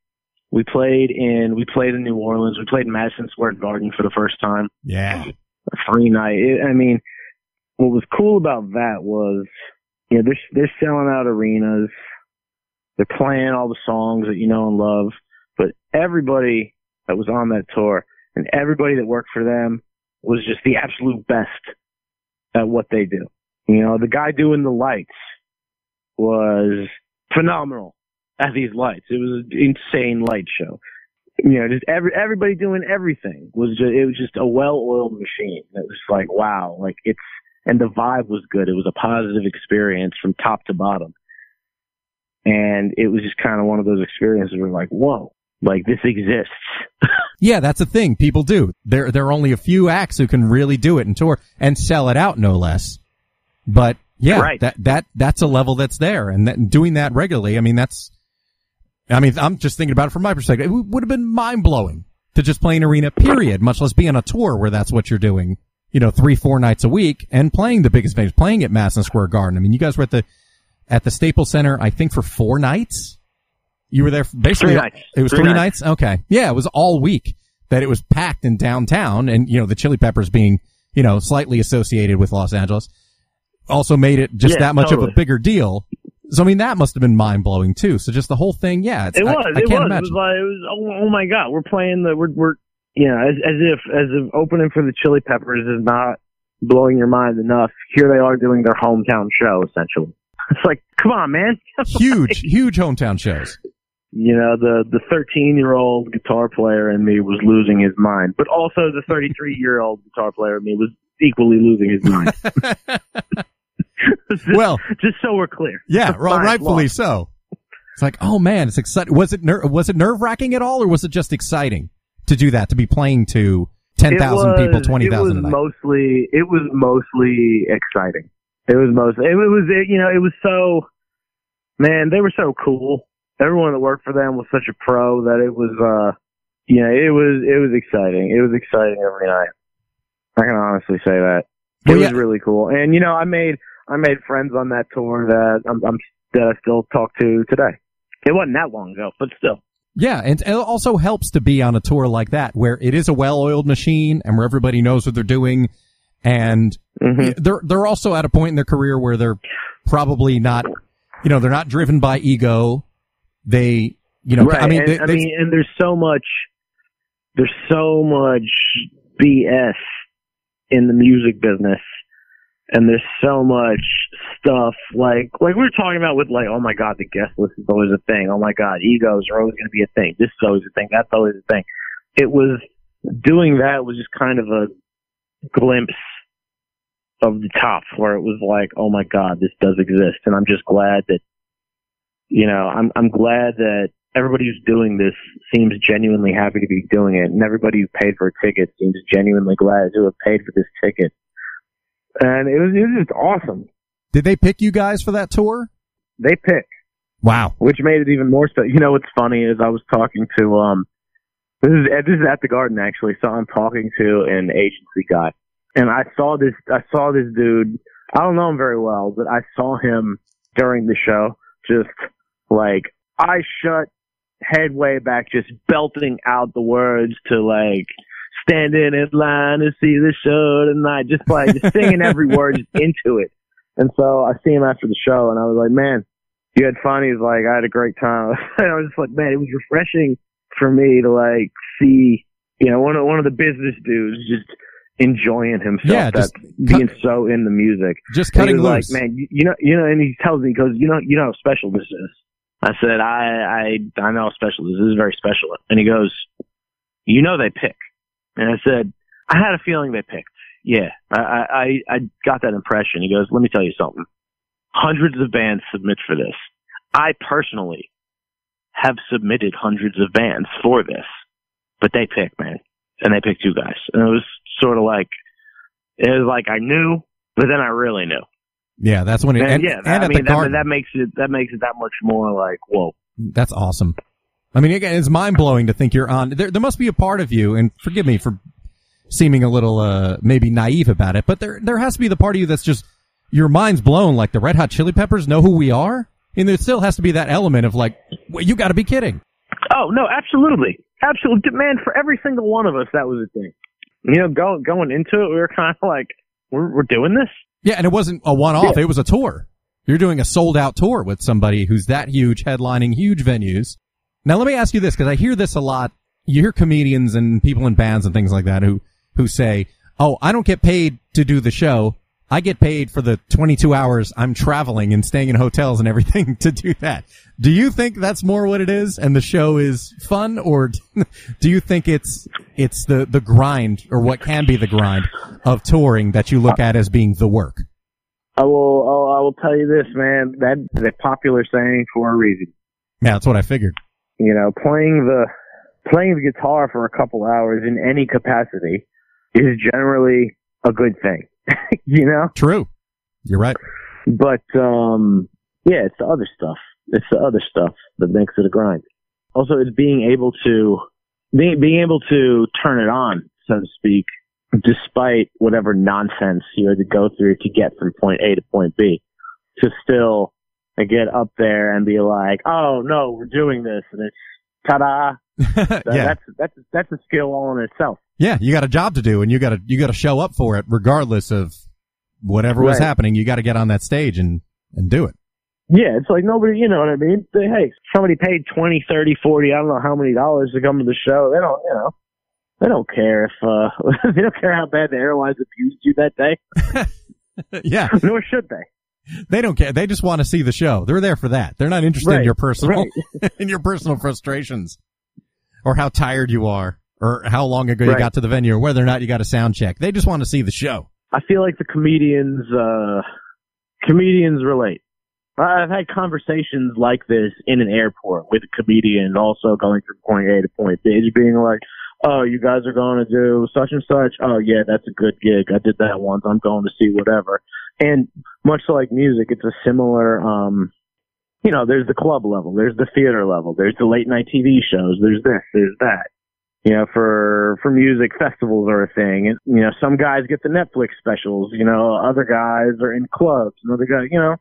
We played in we played in New Orleans. We played in Madison Square Garden for the first time. Yeah. A three night. It, I mean, what was cool about that was, you know, they're they're selling out arenas. They're playing all the songs that you know and love. But everybody that was on that tour and everybody that worked for them was just the absolute best at what they do. You know, the guy doing the lights was phenomenal at these lights. It was an insane light show. You know, just every everybody doing everything was just it was just a well-oiled machine. It was like wow, like it's and the vibe was good. It was a positive experience from top to bottom. And it was just kind of one of those experiences where like, whoa, like this exists. Yeah, that's the thing. People do. There, there are only a few acts who can really do it and tour and sell it out, no less. But yeah, Right. that, that, that's a level that's there and that, doing that regularly. I mean, that's, I mean, I'm just thinking about it from my perspective. It would have been mind blowing to just play an arena, period, much less be on a tour where that's what you're doing, you know, three, four nights a week and playing the biggest venues, playing at Madison Square Garden. I mean, you guys were at the, at the Staples Center, I think for four nights. You were there basically. Three nights. It was Three three, nights. nights. Okay. Yeah, it was all week that it was packed in downtown and, you know, the Chili Peppers being, you know, slightly associated with Los Angeles also made it just Yeah, that much totally. of a bigger deal. So, I mean, that must have been mind blowing too. So just the whole thing. Yeah. It's, It I- was. I, it can't was. imagine. It was like it was. Oh, oh my god, we're playing the. We're we're you know as as if as if opening for the Chili Peppers is not blowing your mind enough. Here they are doing their hometown show essentially. It's like, come on, man. huge, huge hometown shows. You know, the the 13 year old guitar player in me was losing his mind, but also the 33 year old guitar player in me was equally losing his mind. just, Well, just so we're clear. yeah, well, rightfully lost. so. It's like, oh man, it's exciting. Was it ner- was it nerve wracking at all, or was it just exciting to do that? To be playing to ten thousand people, twenty thousand It was mostly. It was mostly exciting. It was mostly. It was. It, you know, it was so. Man, they were so cool. Everyone that worked for them was such a pro that it was. uh You know, it was. It was exciting. It was exciting every night. I can honestly say that. It Well, was really cool. And you know, I made I made friends on that tour that I'm, I'm that I still talk to today. It wasn't that long ago, but still. Yeah, and it also helps to be on a tour like that where it is a well-oiled machine and where everybody knows what they're doing, and Mhm. they're they're also at a point in their career where they're probably not, you know, they're not driven by ego. They, you know, right. I mean, and, they- I mean, and there's so much, there's so much BS in the music business, and there's so much stuff like like we were talking about with like, oh my god, the guest list is always a thing. Oh my god, egos are always going to be a thing. This is always a thing. That's always a thing. It was doing that was just kind of a glimpse of the top where it was like, oh my god, this does exist, and I'm just glad that you know, I'm I'm glad that everybody who's doing this seems genuinely happy to be doing it, and everybody who paid for a ticket seems genuinely glad to have paid for this ticket. And it was it was just awesome. did they pick you guys for that tour? They picked, Wow. which made it even more special. You know what's funny is I was talking to um, this is this is at the Garden actually. So I'm talking to an agency guy, and I saw this I saw this dude. I don't know him very well, but I saw him during the show, just like eyes shut, head way back, just belting out the words to like stand in in line to see the show tonight, just like just singing every word into it. And so I see him after the show, and I was like, man, you had fun. He's like, I had a great time. and I was just like, man, it was refreshing for me to like see, you know, one of one of the business dudes just enjoying himself. Yeah, just being so in the music. Just cutting loose. like, man, you, you know, you know, and he tells me, he goes, you know, you know how special this is. I said, I, I, I know how special this is. This is very special. And he goes, you know, they pick. And I said, I had a feeling they picked. Yeah, I, I I got that impression. He goes, let me tell you something. Hundreds of bands submit for this. I personally have submitted hundreds of bands for this, but they pick, man, and they picked you guys. And it was sort of like, it was like I knew, but then I really knew. yeah, that's when it. And, And, yeah, and I at mean the that, that makes it that makes it that much more like whoa. That's awesome. I mean, again, it's mind blowing to think you're on. There, there must be a part of you, and forgive me for seeming a little, uh, maybe naive about it, but there, there has to be the part of you that's just your mind's blown. Like the Red Hot Chili Peppers know who we are, and there still has to be that element of like, well, you got to be kidding. Oh no, absolutely, absolutely, demand For every single one of us, that was a thing. You know, go, going into it, we were kind of like, we're, we're doing this. Yeah, and it wasn't a one-off; Yeah. it was a tour. You're doing a sold-out tour with somebody who's that huge, headlining huge venues. Now, let me ask you this because I hear this a lot. You hear comedians and people in bands and things like that who who say, "Oh, I don't get paid to do the show. I get paid for the 22 hours I'm traveling and staying in hotels and everything to do that." Do you think that's more what it is, and the show is fun, or do you think it's it's the the grind or what can be the grind of touring that you look at as being the work? I will, I will tell you this, man. That is a popular saying for a reason. Yeah, that's what I figured. You know, playing the playing the guitar for a couple hours in any capacity is generally a good thing. you know, True. You're right. but um, yeah, it's the other stuff. It's the other stuff that makes it a grind. Also, it's being able to being being able to turn it on, so to speak, despite whatever nonsense you had to go through to get from point A to point B, to still get up there and be like, "Oh no, we're doing this," and it's ta-da. Yeah. That's that's that's a skill all in itself. Yeah, you got a job to do and you got to you got to show up for it regardless of whatever was happening. You got to get on that stage and and do it. Yeah, it's like nobody, you know what I mean? They, hey, somebody paid twenty, thirty, forty, I don't know how many dollars to come to the show. They don't, you know, they don't care if, uh, they don't care how bad the airlines abused you that day, yeah, nor should they. they don't care. They just want to see the show. They're there for that. They're not interested in your personal right. in your personal frustrations or how tired you are or how long ago you got to the venue or whether or not you got a sound check. They just want to see the show. I feel like the comedians, uh, comedians relate. I've had conversations like this in an airport with a comedian also going from point A to point B, just being like, oh, you guys are going to do such and such. Oh, yeah, that's a good gig. I did that once. I'm going to see whatever. And much like music, it's a similar, um, you know, there's the club level, there's the theater level, there's the late night TV shows, there's this, there's that. You know, for, for music, festivals are a thing. And, you know, some guys get the Netflix specials, you know, other guys are in clubs, and other guys, you know,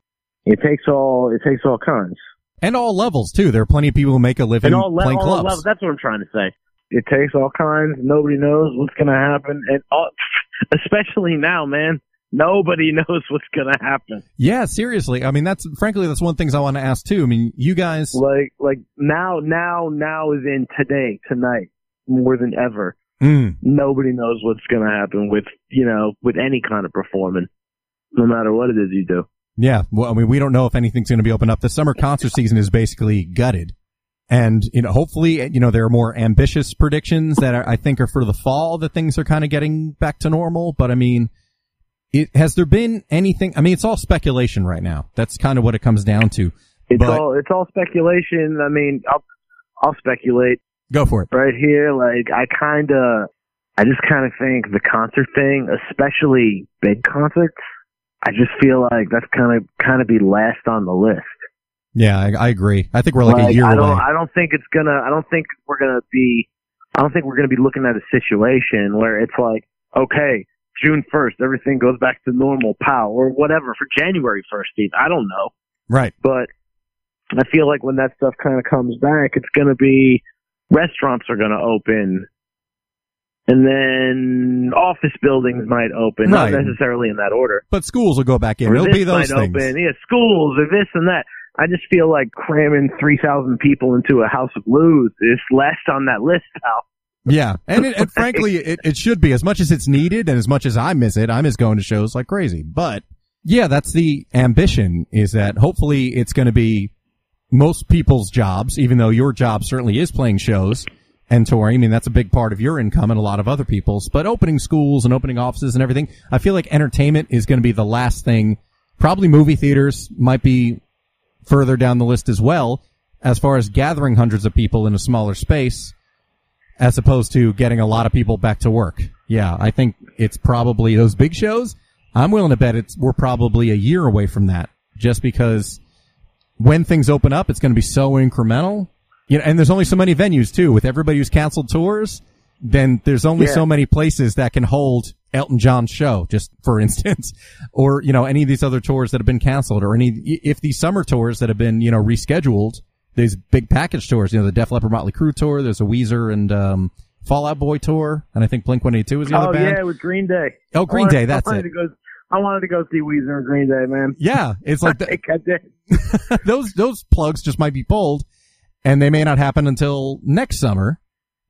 it takes all, it takes all kinds. And all levels too. There are plenty of people who make a living And all, le- playing all clubs. levels, that's what I'm trying to say. It takes all kinds. Nobody knows what's going to happen. And all, especially now, man, nobody knows what's going to happen. Yeah, seriously. I mean, that's frankly that's one of the things I want to ask too. I mean, you guys Like, like now, now, now is in today, tonight, more than ever. Mm, Nobody knows what's going to happen with, you know, with any kind of performance, no matter what it is you do. Yeah, well, I mean, we don't know if anything's going to be open up. The summer concert season is basically gutted, and you know, hopefully, you know, there are more ambitious predictions that are, I think are for the fall that things are kind of getting back to normal. But I mean, it has there been anything? I mean, it's all speculation right now. That's kind of what it comes down to. It's But- all, it's all speculation. I mean, I'll, I'll speculate. Go for it. right here. Like I kind of, I just kind of think the concert thing, especially big concerts, I just feel like that's kind of kind of be last on the list. Yeah, I, I agree. I think we're like, a year I don't, away. I don't think it's gonna. I don't think we're gonna be. I don't think we're gonna be looking at a situation where it's like, okay, June first, everything goes back to normal, pow, or whatever for January first. Steve, I don't know. right. but I feel like when that stuff kind of comes back, it's going to be restaurants are going to open, and then office buildings might open, Right. not necessarily in that order. But schools will go back in. Or It'll be those things. open, yeah, schools or this and that. I just feel like cramming three thousand people into a house of blues is less on that list now. Yeah, and, it, and frankly, it, it should be as much as it's needed, and as much as I miss it, I miss going to shows like crazy. But yeah, that's the ambition: is that hopefully it's going to be most people's jobs, even though your job certainly is playing shows and touring. I mean, that's a big part of your income and a lot of other people's. But opening schools and opening offices and everything, I feel like entertainment is going to be the last thing. Probably movie theaters might be further down the list as well, as far as gathering hundreds of people in a smaller space as opposed to getting a lot of people back to work. Yeah, I think it's probably those big shows. I'm willing to bet it's we're probably a year away from that, just because when things open up, it's going to be so incremental. You know, and there's only so many venues too. With everybody who's canceled tours, then there's only Yeah. so many places that can hold Elton John's show, just for instance, or you know any of these other tours that have been canceled, or any if these summer tours that have been you know rescheduled these big package tours. You know, the Def Leppard Motley Crue tour. There's a Weezer and um, Fall Out Boy tour, and I think Blink 182 is the other band. Oh yeah, with Green Day. Oh, Green wanted- Day, that's it. To go, I wanted to go see Weezer and Green Day, man. Yeah, it's like the, I did. those those plugs just might be pulled, and they may not happen until next summer.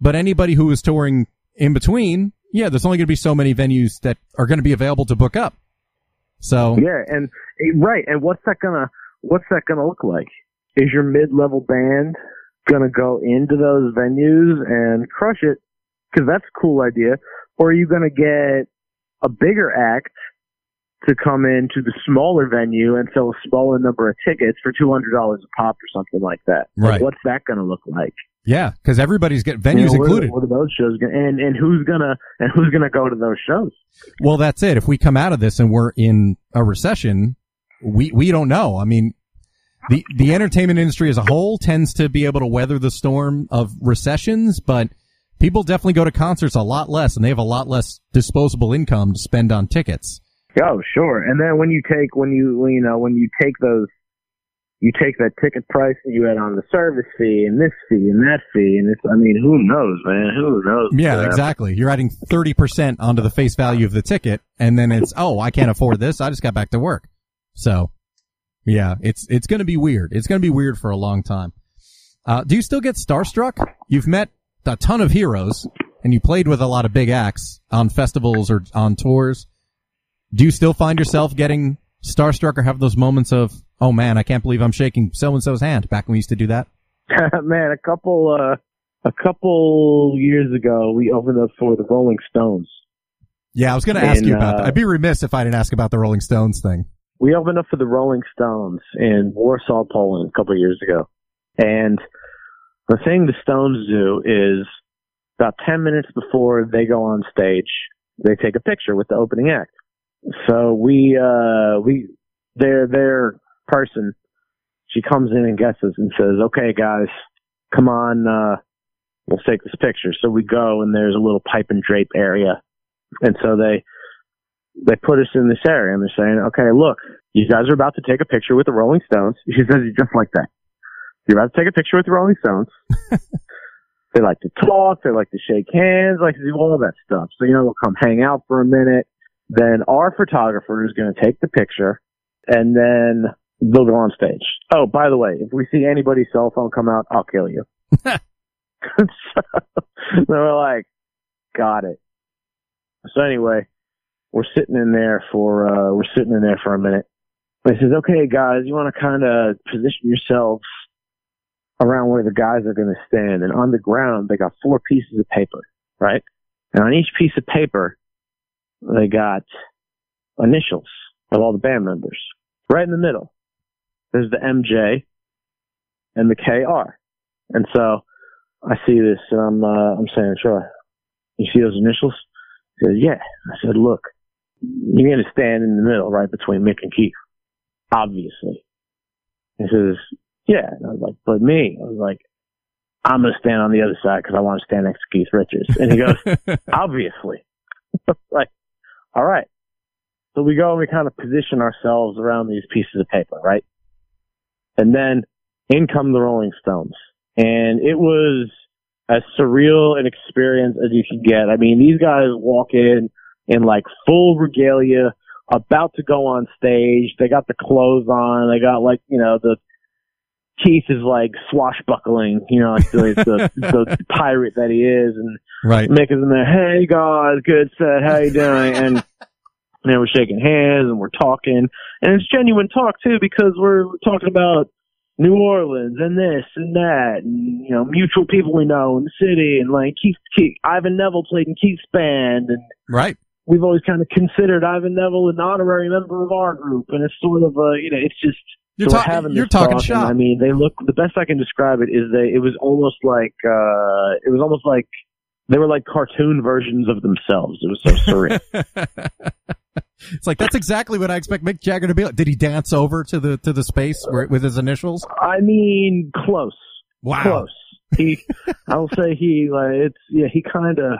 But anybody who is touring in between, yeah, there's only going to be so many venues that are going to be available to book up. So Yeah, and eh, right, and what's that gonna what's that gonna look like? Is your mid level band gonna go into those venues and crush it? Because that's a cool idea. Or are you gonna get a bigger act to come into the smaller venue and sell a smaller number of tickets for two hundred dollars a pop or something like that? Like, Right. what's that gonna look like? yeah, because everybody's getting You venues know, what are- included. What are those shows gonna and and who's gonna and who's gonna go to those shows? Well, that's it. If we come out of this and we're in a recession, we we don't know. I mean, the the entertainment industry as a whole tends to be able to weather the storm of recessions, but people definitely go to concerts a lot less, and they have a lot less disposable income to spend on tickets. Oh, sure. And then when you take when you you know when you take those, you take that ticket price and you add on the service fee and this fee and that fee and it's I mean who knows man who knows Yeah, Uh, exactly. You're adding 30% onto the face value of the ticket and then it's, oh, I can't afford this. I just got back to work. So yeah, it's, it's going to be weird. It's going to be weird for a long time. Uh, do you still get starstruck? You've met a ton of heroes and you played with a lot of big acts on festivals or on tours. Do you still find yourself getting starstruck or have those moments of, oh man, I can't believe I'm shaking so and so's hand back when we used to do that? man a couple uh a couple years ago we opened up for the Rolling Stones. Yeah, I was going to ask And, you about uh, that. I'd be remiss if I didn't ask about the Rolling Stones thing. We opened up for the Rolling Stones in Warsaw, Poland, a couple of years ago. And the thing the Stones do is about 10 minutes before they go on stage, they take a picture with the opening act. So we, uh, we, their, their person, she comes in and gets us and says, okay, guys, come on, uh, we'll take this picture. So we go and there's a little pipe and drape area. And so they, they put us in this area and they're saying, okay, look, you guys are about to take a picture with the Rolling Stones. She says it just like that. You're about to take a picture with the Rolling Stones. they like to talk. They like to shake hands, like to do all that stuff. So, you know, they'll come hang out for a minute. Then our photographer is going to take the picture and then they'll go on stage. Oh, by the way, if we see anybody's cell phone come out, I'll kill you. so they were like, got it. So anyway, we're sitting in there for, uh, we're sitting in there for a minute. He says, okay, guys, you want to kind of position yourselves around where the guys are going to stand. And on the ground, they got four pieces of paper, right? And on each piece of paper, they got initials of all the band members. Right in the middle, there's the MJ and the KR. And so I see this and I'm, uh, I'm saying, sure, you see those initials? He says, yeah. I said, look, you're going to stand in the middle right between Mick and Keith, obviously. He says, yeah. And I was like, but me? I was like, I'm going to stand on the other side because I want to stand next to Keith Richards. And he goes, obviously. like, all right. So we go and we kind of position ourselves around these pieces of paper, right? And then in come the Rolling Stones. And it was as surreal an experience as you could get. I mean, these guys walk in in like full regalia, about to go on stage. They got the clothes on. They got like, you know, the Keith is like swashbuckling, you know, like the, the, the pirate that he is. And Right. Mick is in there, hey guys, good set, how you doing? And know, we're shaking hands and we're talking, and it's genuine talk too because we're talking about New Orleans and this and that, and you know, mutual people we know in the city, and like Keith, Keith Ivan Neville played in Keith's band, and Right. we've always kind of considered Ivan Neville an honorary member of our group, and it's sort of a, you know, it's just You're, so having you're talking talk, shop. I mean, they look. The best I can describe it is they. It was almost like. uh It was almost like they were like cartoon versions of themselves. It was so surreal. it's like that's exactly what I expect Mick Jagger to be. like. Did he dance over to the to the space where, with his initials? I mean, close, Wow. close. He, I will say he like it's yeah. He kind of,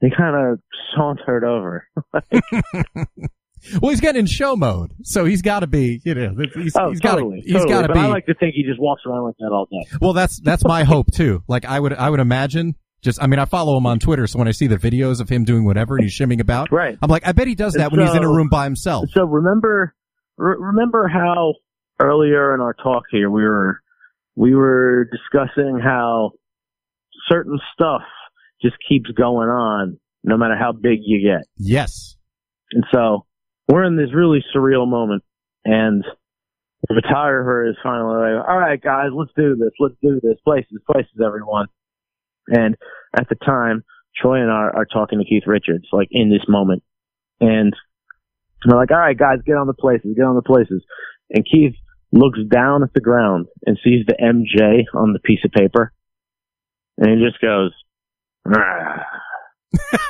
he kind of sauntered over. Well, he's getting in show mode, so he's got to be, you know, he's, Oh, he's totally. got to, he's totally. got to be. I like to think he just walks around like that all day. well, that's that's my hope too. Like I would, I would imagine. Just, I mean, I follow him on Twitter, so when I see the videos of him doing whatever and he's shimming about, Right. I'm like, I bet he does that when he's in a room by himself. So remember, re- remember how earlier in our talk here we were we were discussing how certain stuff just keeps going on no matter how big you get. Yes. And so we're in this really surreal moment and the photographer is finally like, all right, guys, let's do this. Let's do this. Places, places, everyone. And at the time, Troy and I are talking to Keith Richards, like in this moment. And we're like, all right, guys, get on the places, get on the places. And Keith looks down at the ground and sees the MJ on the piece of paper. And he just goes,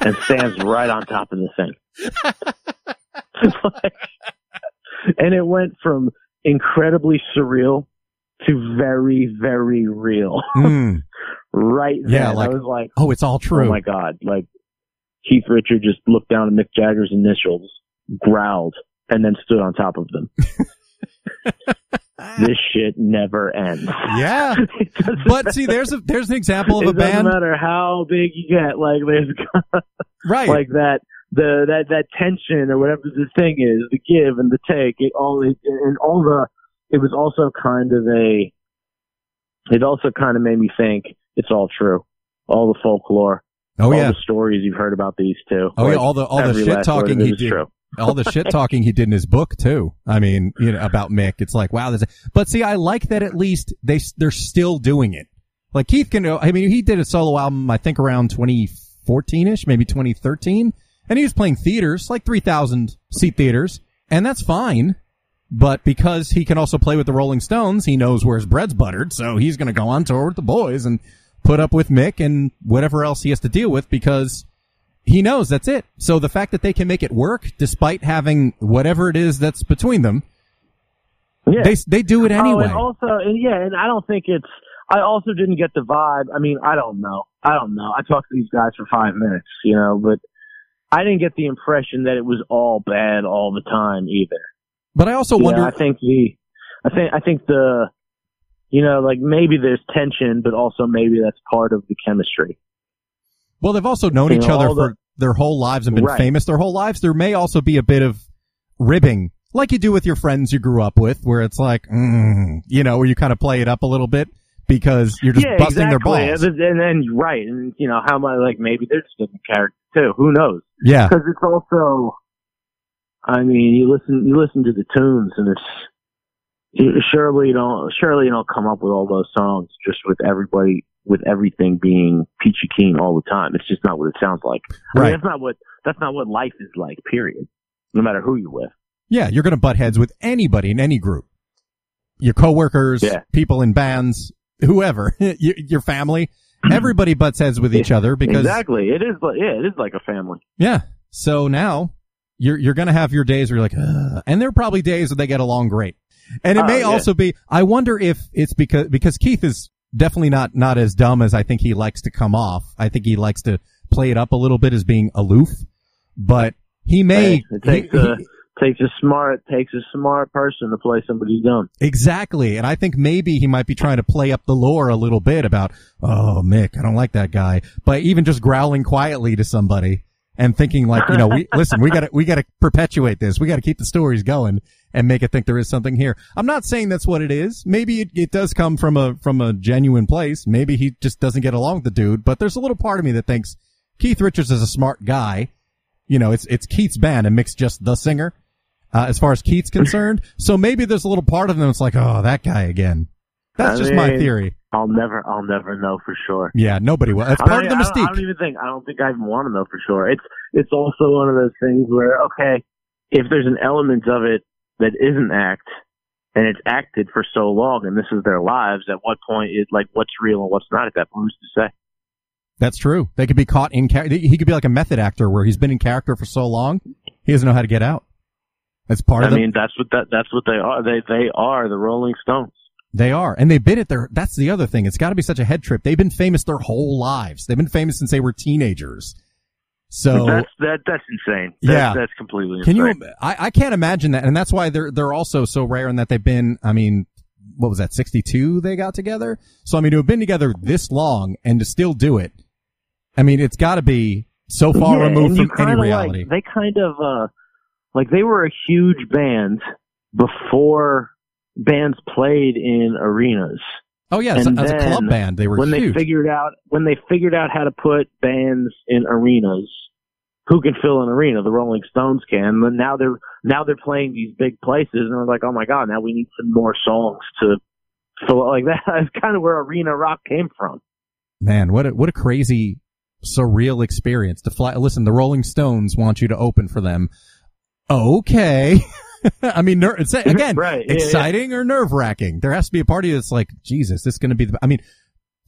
and stands right on top of the thing. Like, and it went from incredibly surreal to very, very real. Mm. right then. Yeah, like- I was like, Oh, it's all true. oh my God. Like, Keith Richard just looked down at Mick Jagger's initials, growled, and then stood on top of them. this shit never ends. yeah. But see, there's a there's an example of it a band, matter how big you get, like there's right? like that the that that tension or whatever the thing is, the give and the take, it all it, and all the it was also kind of a it also kind of made me think it's all true. All the folklore, oh all yeah, the stories you've heard about these two. oh yeah, all the all the shit talking he did. True. all the shit talking he did in his book too. I mean, you know, about Mick. It's like, wow, a, but see, I like that at least they, they're still doing it. Like Keith can, I mean, he did a solo album, I think around 2014ish, maybe 2013. And he was playing theaters, like 3,000 seat theaters. And that's fine. But because he can also play with the Rolling Stones, he knows where his bread's buttered. So he's going to go on tour with the boys and put up with Mick and whatever else he has to deal with because he knows that's it. So the fact that they can make it work despite having whatever it is that's between them, Yeah. they they do it anyway. Oh, and also, and yeah, and I don't think it's. I also didn't get the vibe. I mean, I don't know. I don't know. I talked to these guys for five minutes, you know, but I didn't get the impression that it was all bad all the time either. but I also Yeah, wonder. I think the, I think, I think the, you know, like maybe there's tension, but also maybe that's part of the chemistry. well, they've also known you each know, other all the- for their whole lives and been Right. famous their whole lives. There may also be a bit of ribbing, like you do with your friends you grew up with, where it's like, mm, you know, where you kind of play it up a little bit because you're just yeah, busting exactly. their balls. And then, right, and you know how am I like maybe they're just different character too. Who knows? Yeah, because it's also I mean, you listen you listen to the tunes and it's you- surely you don't surely you don't come up with all those songs just with everybody with everything being peachy keen all the time. It's just not what it sounds like. I Right. mean, that's not what that's not what life is like. Period. No matter who you're with. yeah, you're going to butt heads with anybody in any group. Your coworkers, Yeah. people in bands, whoever, your, your family, everybody butts heads with each other because exactly, it is. Like, yeah, it is like a family. Yeah. So now you're you're gonna have your days where you're like, Ugh. and there are probably days where they get along great. And it Oh, may yeah. also be. I wonder if it's because because Keith is definitely not not as dumb as I think he likes to come off. I think he likes to play it up a little bit as being aloof, but he may Hey, it takes he- he- takes a smart takes a smart person to play somebody dumb. exactly. And I think maybe he might be trying to play up the lore a little bit about, oh Mick, I don't like that guy, but even just growling quietly to somebody. And thinking like, you know, we, listen, we gotta, we gotta perpetuate this. We gotta keep the stories going and make it think there is something here. I'm not saying that's what it is. Maybe it, it does come from a, from a genuine place. Maybe he just doesn't get along with the dude, but there's a little part of me that thinks Keith Richards is a smart guy. You know, it's, it's Keith's band and Mick's just the singer, uh, as far as Keith's concerned. So maybe there's a little part of them that's like, oh, that guy again. That's I just my theory. I'll never I'll never know for sure. Yeah, nobody will. That's I part of don't- the I don't- I don't even think I don't think I even want to know for sure. It's it's also one of those things where okay, if there's an element of it that isn't act and it's acted for so long and this is their lives, at what point is like what's real and what's not at that point? Who's to say? That's true. They could be caught in character. He could be like a method actor where he's been in character for so long, he doesn't know how to get out. That's part I of it. mean, that's what that that's what they are. They they are the Rolling Stones. They are. And they've been at their, that's the other thing. It's got to be such a head trip. They've been famous their whole lives. They've been famous since they were teenagers. So that's that that's insane. That's, Yeah. that's completely Can insane. you? I, I can't imagine that, and that's why they're they're also so rare in that they've been. I mean, what was that? Sixty two they got together. So I mean, to have been together this long and to still do it, I mean, it's got to be so far Yeah, removed from any reality. Like, they kind of uh like they were a huge band before bands played in arenas. oh yeah, as, a- and as a club band, they were when huge. they figured out when they figured out how to put bands in arenas, who can fill an arena? The Rolling Stones can. But now they're now they're playing these big places, and they're like, oh my god, now we need some more songs to fill like that. That's kind of where arena rock came from. Man, what a, what a crazy, surreal experience to fly. Listen, the Rolling Stones want you to open for them. Okay. I mean, ner- again, Right, yeah, exciting or nerve wracking. There has to be a party that's like, Jesus, this is going to be the, I mean,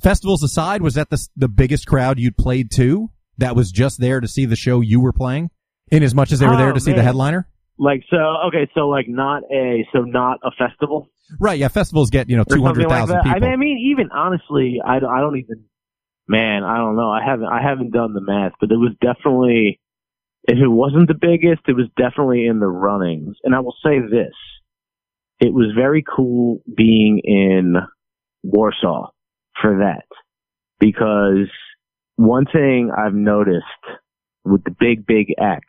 festivals aside, was that the, the biggest crowd you'd played to that was just there to see the show you were playing in as much as they were there Oh, to see the headliner? Like so, okay, so like not a so not a festival. Right. Yeah. Festivals get, you know, 200,000 like people. I mean, I mean, even honestly, I, don't- I don't even, man, I don't know. I haven't, I haven't done the math, but it was definitely, if it wasn't the biggest, it was definitely in the runnings. And I will say this, it was very cool being in Warsaw for that because one thing I've noticed with the big, big X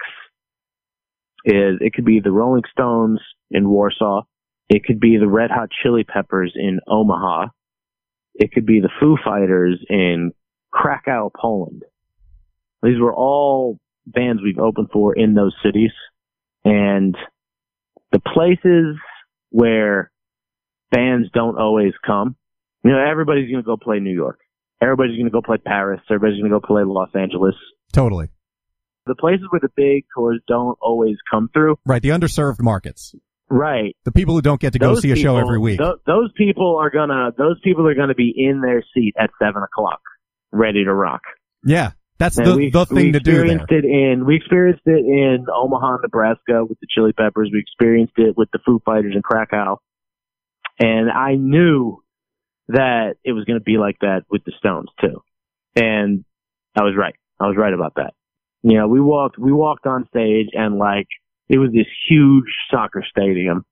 is it could be the Rolling Stones in Warsaw. It could be the Red Hot Chili Peppers in Omaha. It could be the Foo Fighters in Krakow, Poland. These were all bands we've opened for in those cities. And the places where bands don't always come, you know, everybody's going to go play New York. Everybody's going to go play Paris. Everybody's going to go play Los Angeles. totally. The places where the big tours don't always come through. Right. The underserved markets. Right. The people who don't get to go Those see a show every week. tho- those people are gonna. Those people are gonna be in their seat at seven o'clock, ready to rock. yeah. That's And the, we, the thing to do We experienced it in. We experienced it in Omaha, Nebraska, with the Chili Peppers. We experienced it with the Foo Fighters in Krakow, and I knew that it was going to be like that with the Stones too. And I was right. I was right about that. You know, we walked. We walked on stage, and like it was this huge soccer stadium,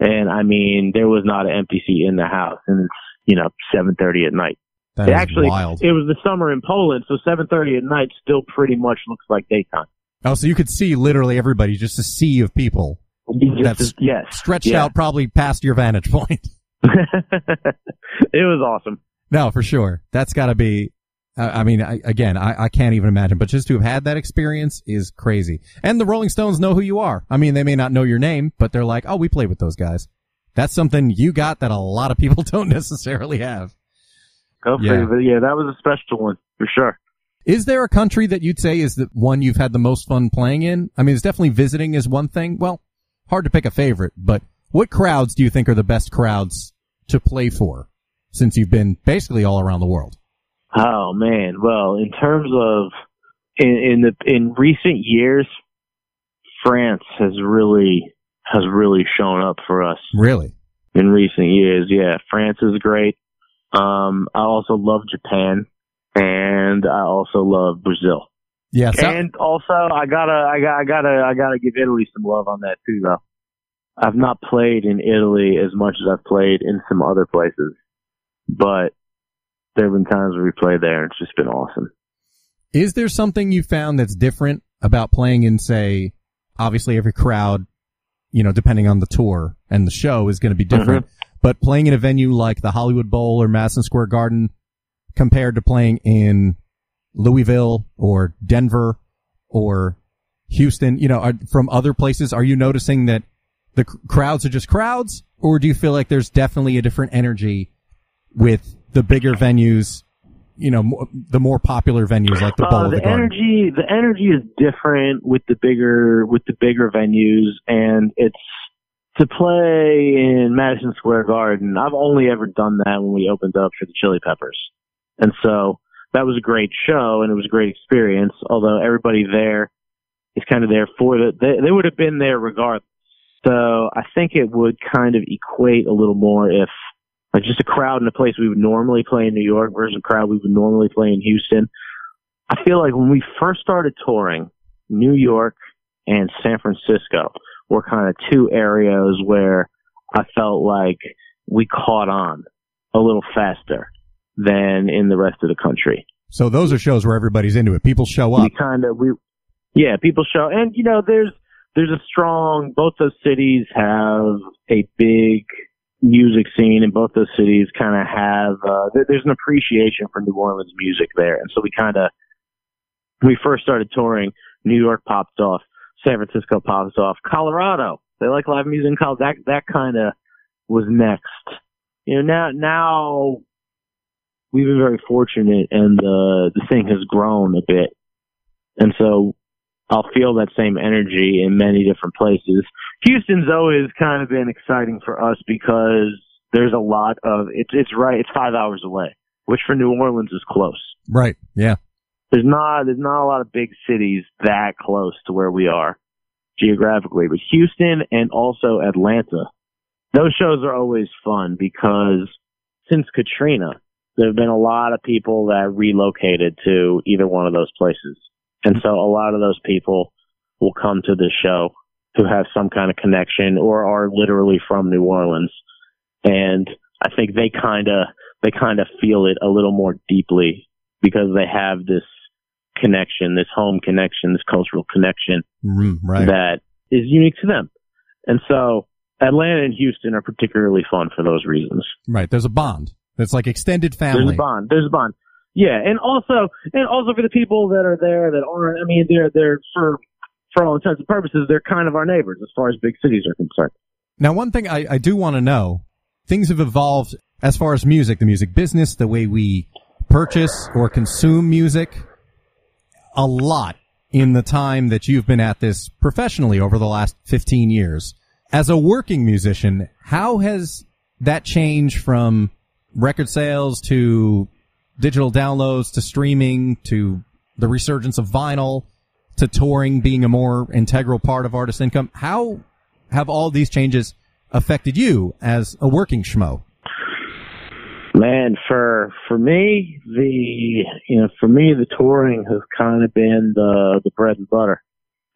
and I mean, there was not an empty seat in the house, and it's you know seven thirty at night. That It actually, wild. it was the summer in Poland, so 7:30 at night still pretty much looks like daytime. Oh, so you could see literally everybody, just a sea of people just- That's yes, stretched Yeah. out probably past your vantage point. it was awesome. no, for sure. That's got to be. Uh, I mean, I, again, I, I can't even imagine. But just to have had that experience is crazy. And the Rolling Stones know who you are. I mean, they may not know your name, but they're like, oh, we played with those guys. That's something you got that a lot of people don't necessarily have. Go Yeah. figure. Yeah, that was a special one for sure. Is there a country that you'd say is the one you've had the most fun playing in? I mean, it's definitely visiting is one thing. Well, hard to pick a favorite, but what crowds do you think are the best crowds to play for since you've been basically all around the world? Oh man. Well, in terms of in, in the in recent years, France has really has really shown up for us Really? in recent years. Yeah, France is great. Um, I also love Japan, and I also love Brazil. Yeah. so- And also, I gotta, I got, I gotta, I gotta give Italy some love on that too, though. I've not played in Italy as much as I've played in some other places, but there have been times where we played there, and it's just been awesome. Is there something you found that's different about playing in, say, obviously every crowd, you know, depending on the tour and the show is going to be different, but playing in a venue like the Hollywood Bowl or Madison Square Garden compared to playing in Louisville or Denver or Houston, you know, are, from other places, are you noticing that the c- crowds are just crowds or do you feel like there's definitely a different energy with the bigger venues, you know, the more popular venues like the Bowl Uh, the the Garden? energy, the energy is different with the bigger, with the bigger venues, and it's to play in Madison Square Garden. I've only ever done that when we opened up for the Chili Peppers, and so that was a great show and it was a great experience. Although everybody there is kind of there for the, they, they would have been there regardless. So I think it would kind of equate a little more if like just a crowd in a place we would normally play in New York versus a crowd we would normally play in Houston. I feel like when we first started touring, New York and San Francisco were kind of two areas where I felt like we caught on a little faster than in the rest of the country. So those are shows where everybody's into it. People show up. We kind of we, yeah, people show, and you know, there's there's a strong. Both those cities have a big music scene, and both those cities kind of have. Uh, there's an appreciation for New Orleans music there, and so we kind of we first started touring. New York popped off. San Francisco pops off. Colorado, they like live music in Colorado. That that kind of was next. You know, now now we've been very fortunate, and the the thing has grown a bit, and so I'll feel that same energy in many different places. Houston's always kind of been exciting for us because there's a lot of it's it's right it's five hours away, which for New Orleans is close. Right. Yeah. There's not there's not a lot of big cities that close to where we are geographically, but Houston and also Atlanta, those shows are always fun because since Katrina, there have been a lot of people that relocated to either one of those places, and so a lot of those people will come to this show who have some kind of connection or are literally from New Orleans, and I think they kind of they kind of feel it a little more deeply because they have this connection, this home connection, this cultural connection Mm, right. that is unique to them. And so Atlanta and Houston are particularly fun for those reasons. right. There's a bond. It's like extended family. There's a bond. There's a bond. Yeah, and also and also for the people that are there that aren't I mean they're they're for for all intents and purposes, they're kind of our neighbors as far as big cities are concerned. Now, one thing I, I do want to know, things have evolved as far as music, the music business, the way we purchase or consume music, a lot in the time that you've been at this professionally over the last 15 years. As a working musician, how has that changed from record sales to digital downloads to streaming to the resurgence of vinyl to touring being a more integral part of artist income? How have all these changes affected you as a working schmo? Man, for for me, the you know, for me the touring has kind of been the the bread and butter.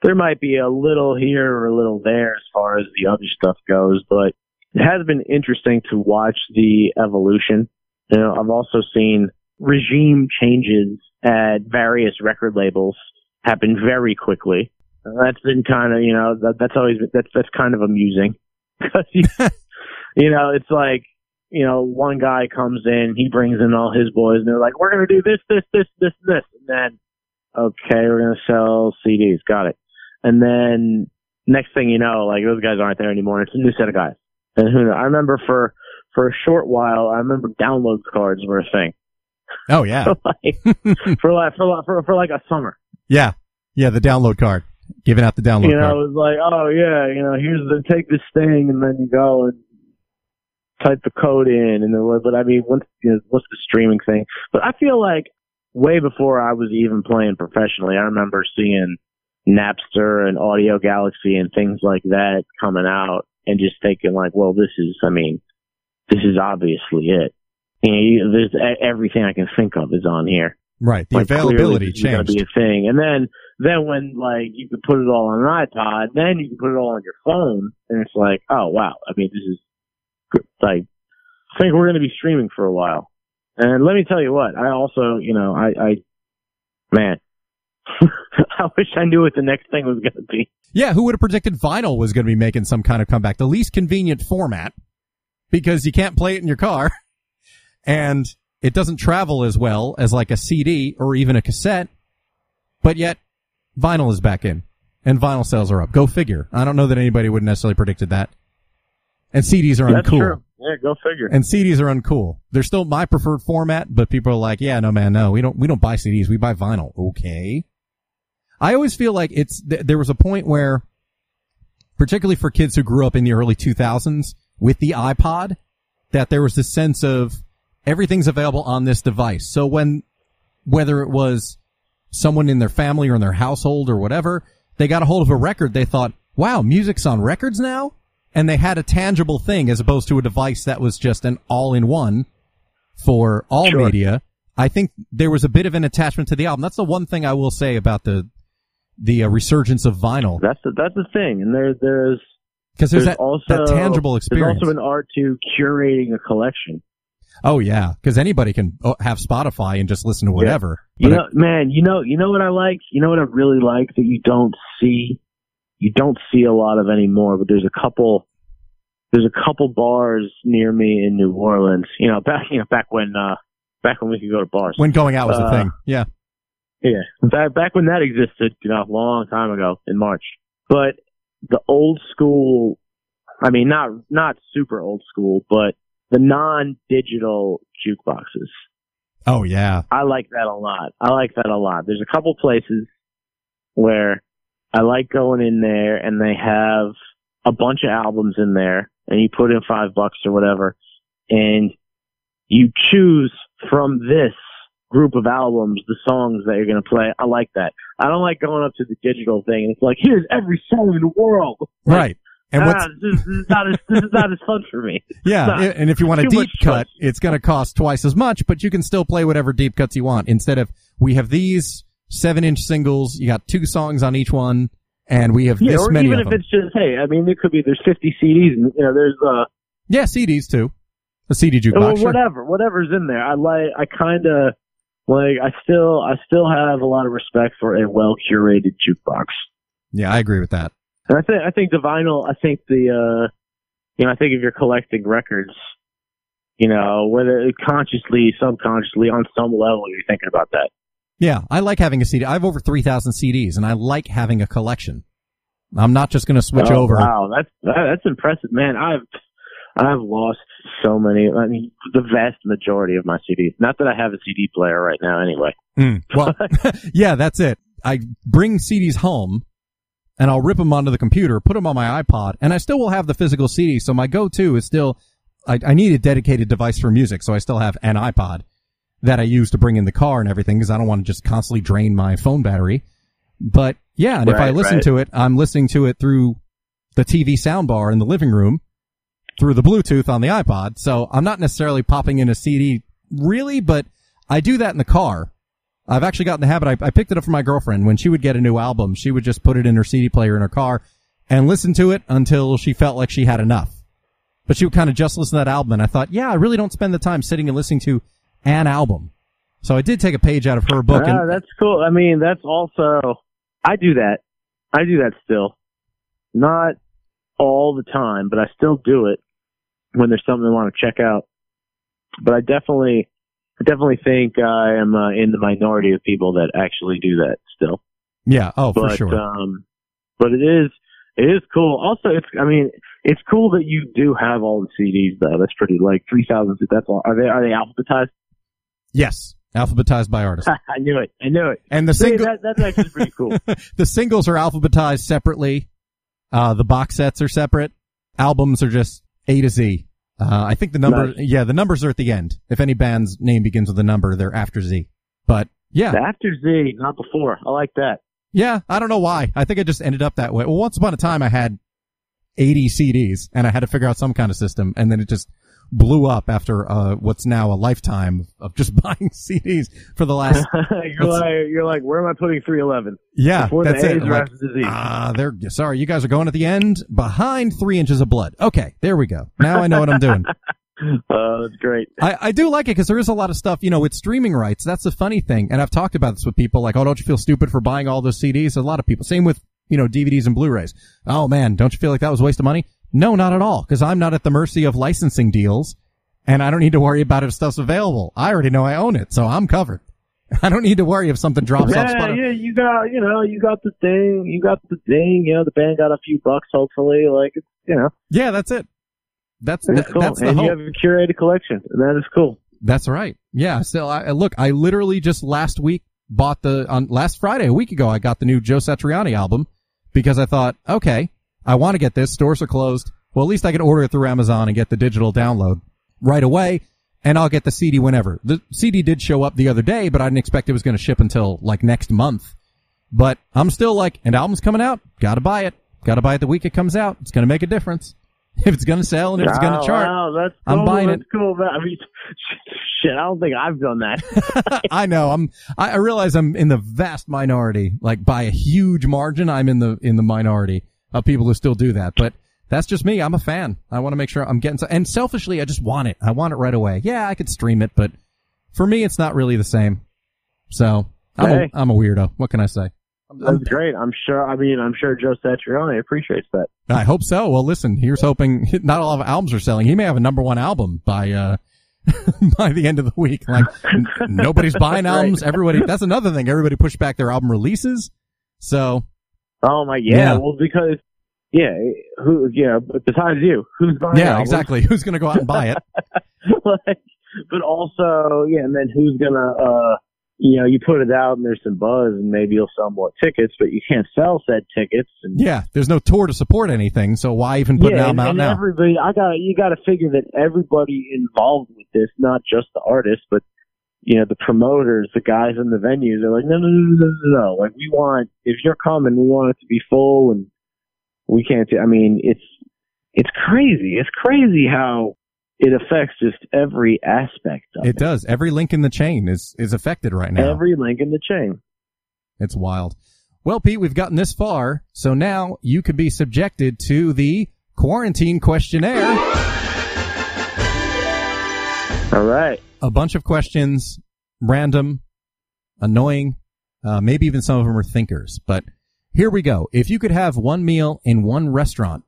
There might be a little here or a little there as far as the other stuff goes, but it has been interesting to watch the evolution. You know, I've also seen regime changes at various record labels happen very quickly. That's been kind of, you know, that, that's always, that's, that's kind of amusing. 'Cause you, you know, it's like, you know, one guy comes in, he brings in all his boys, and they're like, we're going to do this, this, this, this, this. And then, okay, we're going to sell CDs. Got it. And then next thing you know, like those guys aren't there anymore. It's a new set of guys. And who knows? I remember for, for a short while, I remember download cards were a thing. Oh yeah, for like, for like, for, for like a summer. yeah, yeah. The download card, giving out the download card. you know, card. it was like, oh yeah, you know, here's the take this thing, and then you go and type the code in, and then but I mean, once you know, what's the streaming thing? But I feel like way before I was even playing professionally, I remember seeing Napster and Audiogalaxy and things like that coming out, and just thinking like, well, this is, I mean, this is obviously it. You know, you, there's e- everything I can think of is on here Right. The like, availability this is gonna changed. be a thing. And then then when like you could put it all on an iPod, then you can put it all on your phone, and it's like, oh wow, I mean this is. I think we're going to be streaming for a while. And let me tell you what, I also you know I I man. I wish I knew what the next thing was going to be. Yeah, who would have predicted vinyl was going to be making some kind of comeback? The least convenient format because you can't play it in your car and it doesn't travel as well as like a CD or even a cassette, but yet vinyl is back in and vinyl sales are up. Go figure. I don't know that anybody would necessarily predicted that. And CDs are That's uncool. true. Yeah, go figure. And CDs are uncool. They're still my preferred format, but people are like, yeah, no man, no, we don't, we don't buy CDs. We buy vinyl. Okay. I always feel like it's, th- there was a point where, particularly for kids who grew up in the early 2000s with the iPod, that there was this sense of everything's available on this device. So when, whether it was someone in their family or in their household or whatever, they got a hold of a record, they thought, wow, music's on records now? And they had a tangible thing as opposed to a device that was just an all-in-one for all Sure. media. I think there was a bit of an attachment to the album. That's the one thing I will say about the the uh, resurgence of vinyl That's the that's the thing, and there there's because there's, there's that, also that tangible experience. There's also an art to curating a collection. oh yeah, because anybody can oh, have Spotify and just listen to whatever. You But know, man, you know, you know what I like. You know what I really like that you don't see, you don't see a lot of anymore. But there's a couple, there's a couple bars near me in New Orleans. You know, back you know back when uh back when we could go to bars. when going out was a Uh, thing, yeah, Yeah, back back when that existed, you know, a long time ago in March. But the old school, I mean, not not super old school, but the non-digital jukeboxes. oh yeah, I like that a lot. I like that a lot. There's a couple places where I like going in there and they have a bunch of albums in there and you put in five bucks or whatever and you choose from this group of albums the songs that you're going to play. I like that. I don't like going up to the digital thing and it's like, here's every song in the world. Like, right. And what's ah, this, this is not as, this is not as fun for me. Yeah, i- and if you want a deep cut, choice. it's going to cost twice as much, but you can still play whatever deep cuts you want. Instead of we have these seven inch singles, you got two songs on each one, and we have Yeah, this or many even of if them. it's just, hey, I mean, there could be, there's 50 CDs and, you know, there's, uh, Yeah, CDs too. A CD jukebox. sure. whatever, whatever's in there. I like. I kind of like. I still. I still have a lot of respect for a well curated jukebox. Yeah, I agree with that. And I think. I think the vinyl. I think the. uh You know. I think if you're collecting records, you know, whether consciously, subconsciously, on some level, you're thinking about that. Yeah, I like having a CD. I have over 3,000 CDs, and I like having a collection. I'm not just going to switch Oh, over. Wow, that's that's impressive, man. I've I've lost so many. I mean, the vast majority of my CDs. Not that I have a CD player right now, anyway. Mm, well, yeah, that's it. I bring CDs home and I'll rip them onto the computer, put them on my iPod, and I still will have the physical CD. So my go-to is still, I, I need a dedicated device for music. So I still have an iPod that I use to bring in the car and everything because I don't want to just constantly drain my phone battery. But yeah, and if I listen right. to it, I'm listening to it through the TV soundbar in the living room through the Bluetooth on the iPod. So I'm not necessarily popping in a CD really, but I do that in the car. I've actually gotten the habit. I, I picked it up from my girlfriend when she would get a new album. She would just put it in her CD player in her car and listen to it until she felt like she had enough. But she would kind of just listen to that album. And I thought, yeah, I really don't spend the time sitting and listening to an album. So I did take a page out of her book. Ah, and, that's cool. I mean, that's also I do that. I do that still. Not all the time, but I still do it when there's something I want to check out. But I definitely, I definitely think I am uh, in the minority of people that actually do that still. yeah, oh, for But sure. um, but it is it is cool. Also, it's I mean, it's cool that you do have all the CDs though. That's pretty like three thousand. That's all. Are they are they alphabetized? Yes, alphabetized by artist. I knew it. I knew it. And the See, single, that, that's actually pretty cool. the singles are alphabetized separately. Uh, the box sets are separate. Albums are just A to Z. Uh, I think the number, Nice. yeah, the numbers are at the end. If any band's name begins with a number, they're after Z. But yeah, After Z, not before. I like that. yeah, I don't know why. I think I just ended up that way. Well, once upon a time I had 80 CDs and I had to figure out some kind of system and then it just blew up after, uh, what's now a lifetime of just buying CDs for the last, you're like, you're like, where am I putting 311? yeah, Before that's it. A's I'm or like, after the Z? Ah, they're sorry. You guys are going at the end behind three inches of blood. Okay, there we go. Now I know what I'm doing. Uh, that's great. I, I do like it because there is a lot of stuff, you know, with streaming rights. That's the funny thing. And I've talked about this with people like, oh, don't you feel stupid for buying all those CDs? A lot of people. Same with, you know, DVDs and Blu-rays. Oh man, don't you feel like that was a waste of money? No, not at all. Because I'm not at the mercy of licensing deals and I don't need to worry about if stuff's available. I already know I own it, so I'm covered. I don't need to worry if something drops off Yeah, Spotify. yeah, you got, you know, you got the thing, you got the thing, you know, the band got a few bucks, hopefully, like, it's, you know, Yeah, that's it. That's, that- cool. that's the and hope. you have a curated collection, that is cool. That's right. Yeah. So I- look, I literally just last week bought the on last Friday, a week ago, I got the new Joe Satriani album because I thought, okay, I want to get this. Stores are closed. Well, at least I can order it through Amazon and get the digital download right away, and I'll get the CD whenever. The CD did show up the other day, but I didn't expect it was going to ship until like next month. But I'm still like, an album's coming out, gotta buy it. Gotta buy it the week it comes out. It's going to make a difference. If it's going to sell and if it's going to chart. Wow, that's I'm buying that's it. cool. I mean, shit. I don't think I've done that. I know. I'm. I realize I'm in the vast minority, like by a huge margin. I'm in the in the minority of people who still do that, but. That's just me. I'm a fan. I want to make sure I'm getting, so, and selfishly, I just want it. I want it right away. Yeah, I could stream it, but for me, it's not really the same. So I'm, Hey. a, I'm a weirdo. What can I say? That's great. I'm sure. I mean, I'm sure Joe Satriani appreciates that. I hope so. Well, listen, here's hoping not a lot of albums are selling. He may have a number one album by, uh, by the end of the week. Like n- nobody's buying Right. albums. Everybody, that's another thing. Everybody pushed back their album releases. So Oh my, yeah. Yeah. Well, because yeah, who? Yeah, but besides you, who's buying? It? Yeah, albums? exactly. Who's going to go out and buy it? like, but also, yeah, and then who's gonna, uh, you know, you put it out and there's some buzz and maybe you'll sell more tickets, but you can't sell said tickets. And, Yeah. There's no tour to support anything. So why even put an yeah, album and, out and now? everybody, I got, you got to figure that everybody involved with this, not just the artist, but you know, the promoters, the guys in the venues, are like, no, no, no, no, no, no. Like, we want, if you're coming, we want it to be full, and we can't. do I mean, it's it's crazy. It's crazy how it affects just every aspect of it. It does. Every link in the chain is, is affected right now. Every link in the chain. It's wild. Well, Pete, we've gotten this far, so now you could be subjected to the quarantine questionnaire. All right. A bunch of questions, random, annoying, uh, maybe even some of them are thinkers. But here we go. If you could have one meal in one restaurant,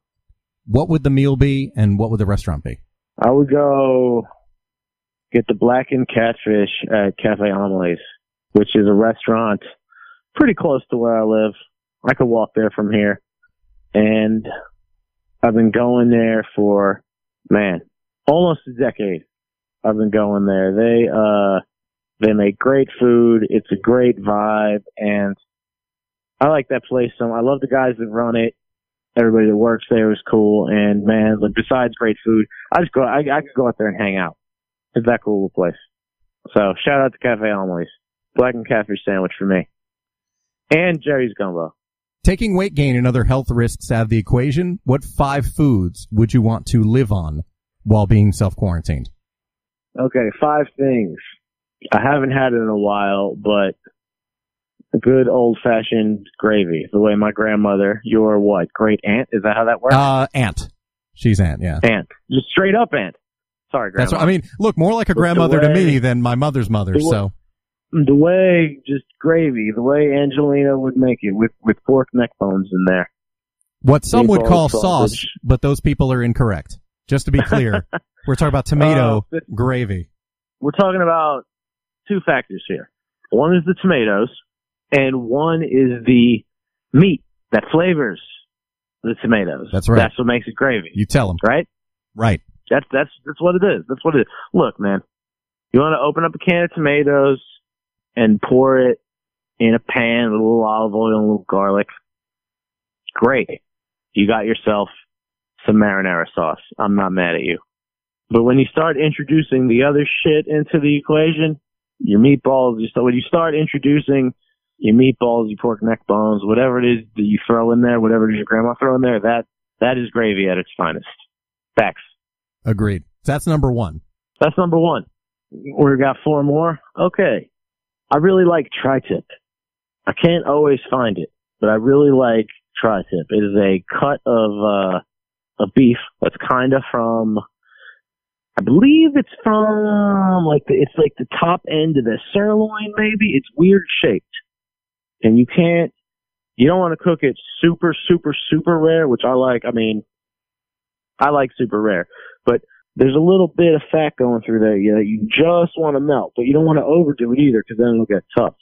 what would the meal be and what would the restaurant be? I would go get the blackened catfish at Cafe Amelie's, which is a restaurant pretty close to where I live. I could walk there from here. And I've been going there for, man, almost a decade. I've been going there. They, uh, they make great food. It's a great vibe and I like that place so I love the guys that run it. Everybody that works there is cool. And man, like besides great food, I just go, I, I could go out there and hang out. It's that cool place. So shout out to Cafe Amelie's. Black and catfish sandwich for me. And Jerry's gumbo. Taking weight gain and other health risks out of the equation, what five foods would you want to live on while being self-quarantined? Okay, five things. I haven't had it in a while, but a good old fashioned gravy, the way my grandmother, your what, great aunt, is that how that works? Uh, aunt. She's aunt, yeah. aunt. Just straight up aunt. Sorry, grandma. That's what I mean. Look, more like a the grandmother to me than my mother's mother. the way- So the way just gravy, the way Angelina would make it with with pork neck bones in there. what some would call sausage. sauce, but those people are incorrect. Just to be clear, we're talking about tomato Uh, gravy. We're talking about two factors here. One is the tomatoes, and one is the meat that flavors the tomatoes. That's right. That's what makes it gravy, You tell them. right? Right. That's that's that's what it is. That's what it is. Look, man, you want to open up a can of tomatoes and pour it in a pan with a little olive oil and a little garlic. Great. You got yourself some marinara sauce. I'm not mad at you. But when you start introducing the other shit into the equation, your meatballs, you start, when you start introducing your meatballs, your pork neck bones, whatever it is that you throw in there, whatever it is your grandma throw in there, that, that is gravy at its finest. Facts. Agreed. That's number one. That's number one. We've got four more. Okay. I really like tri-tip. I can't always find it, but I really like tri-tip. It is a cut of, uh, of beef that's kind of from, I believe it's from like the, it's like the top end of the sirloin maybe. It's weird shaped. And you can't, you don't want to cook it super, super, super rare, which I like. I mean, I like super rare, but there's a little bit of fat going through there. You know, you just want to melt, but you don't want to overdo it either because then it'll get tough.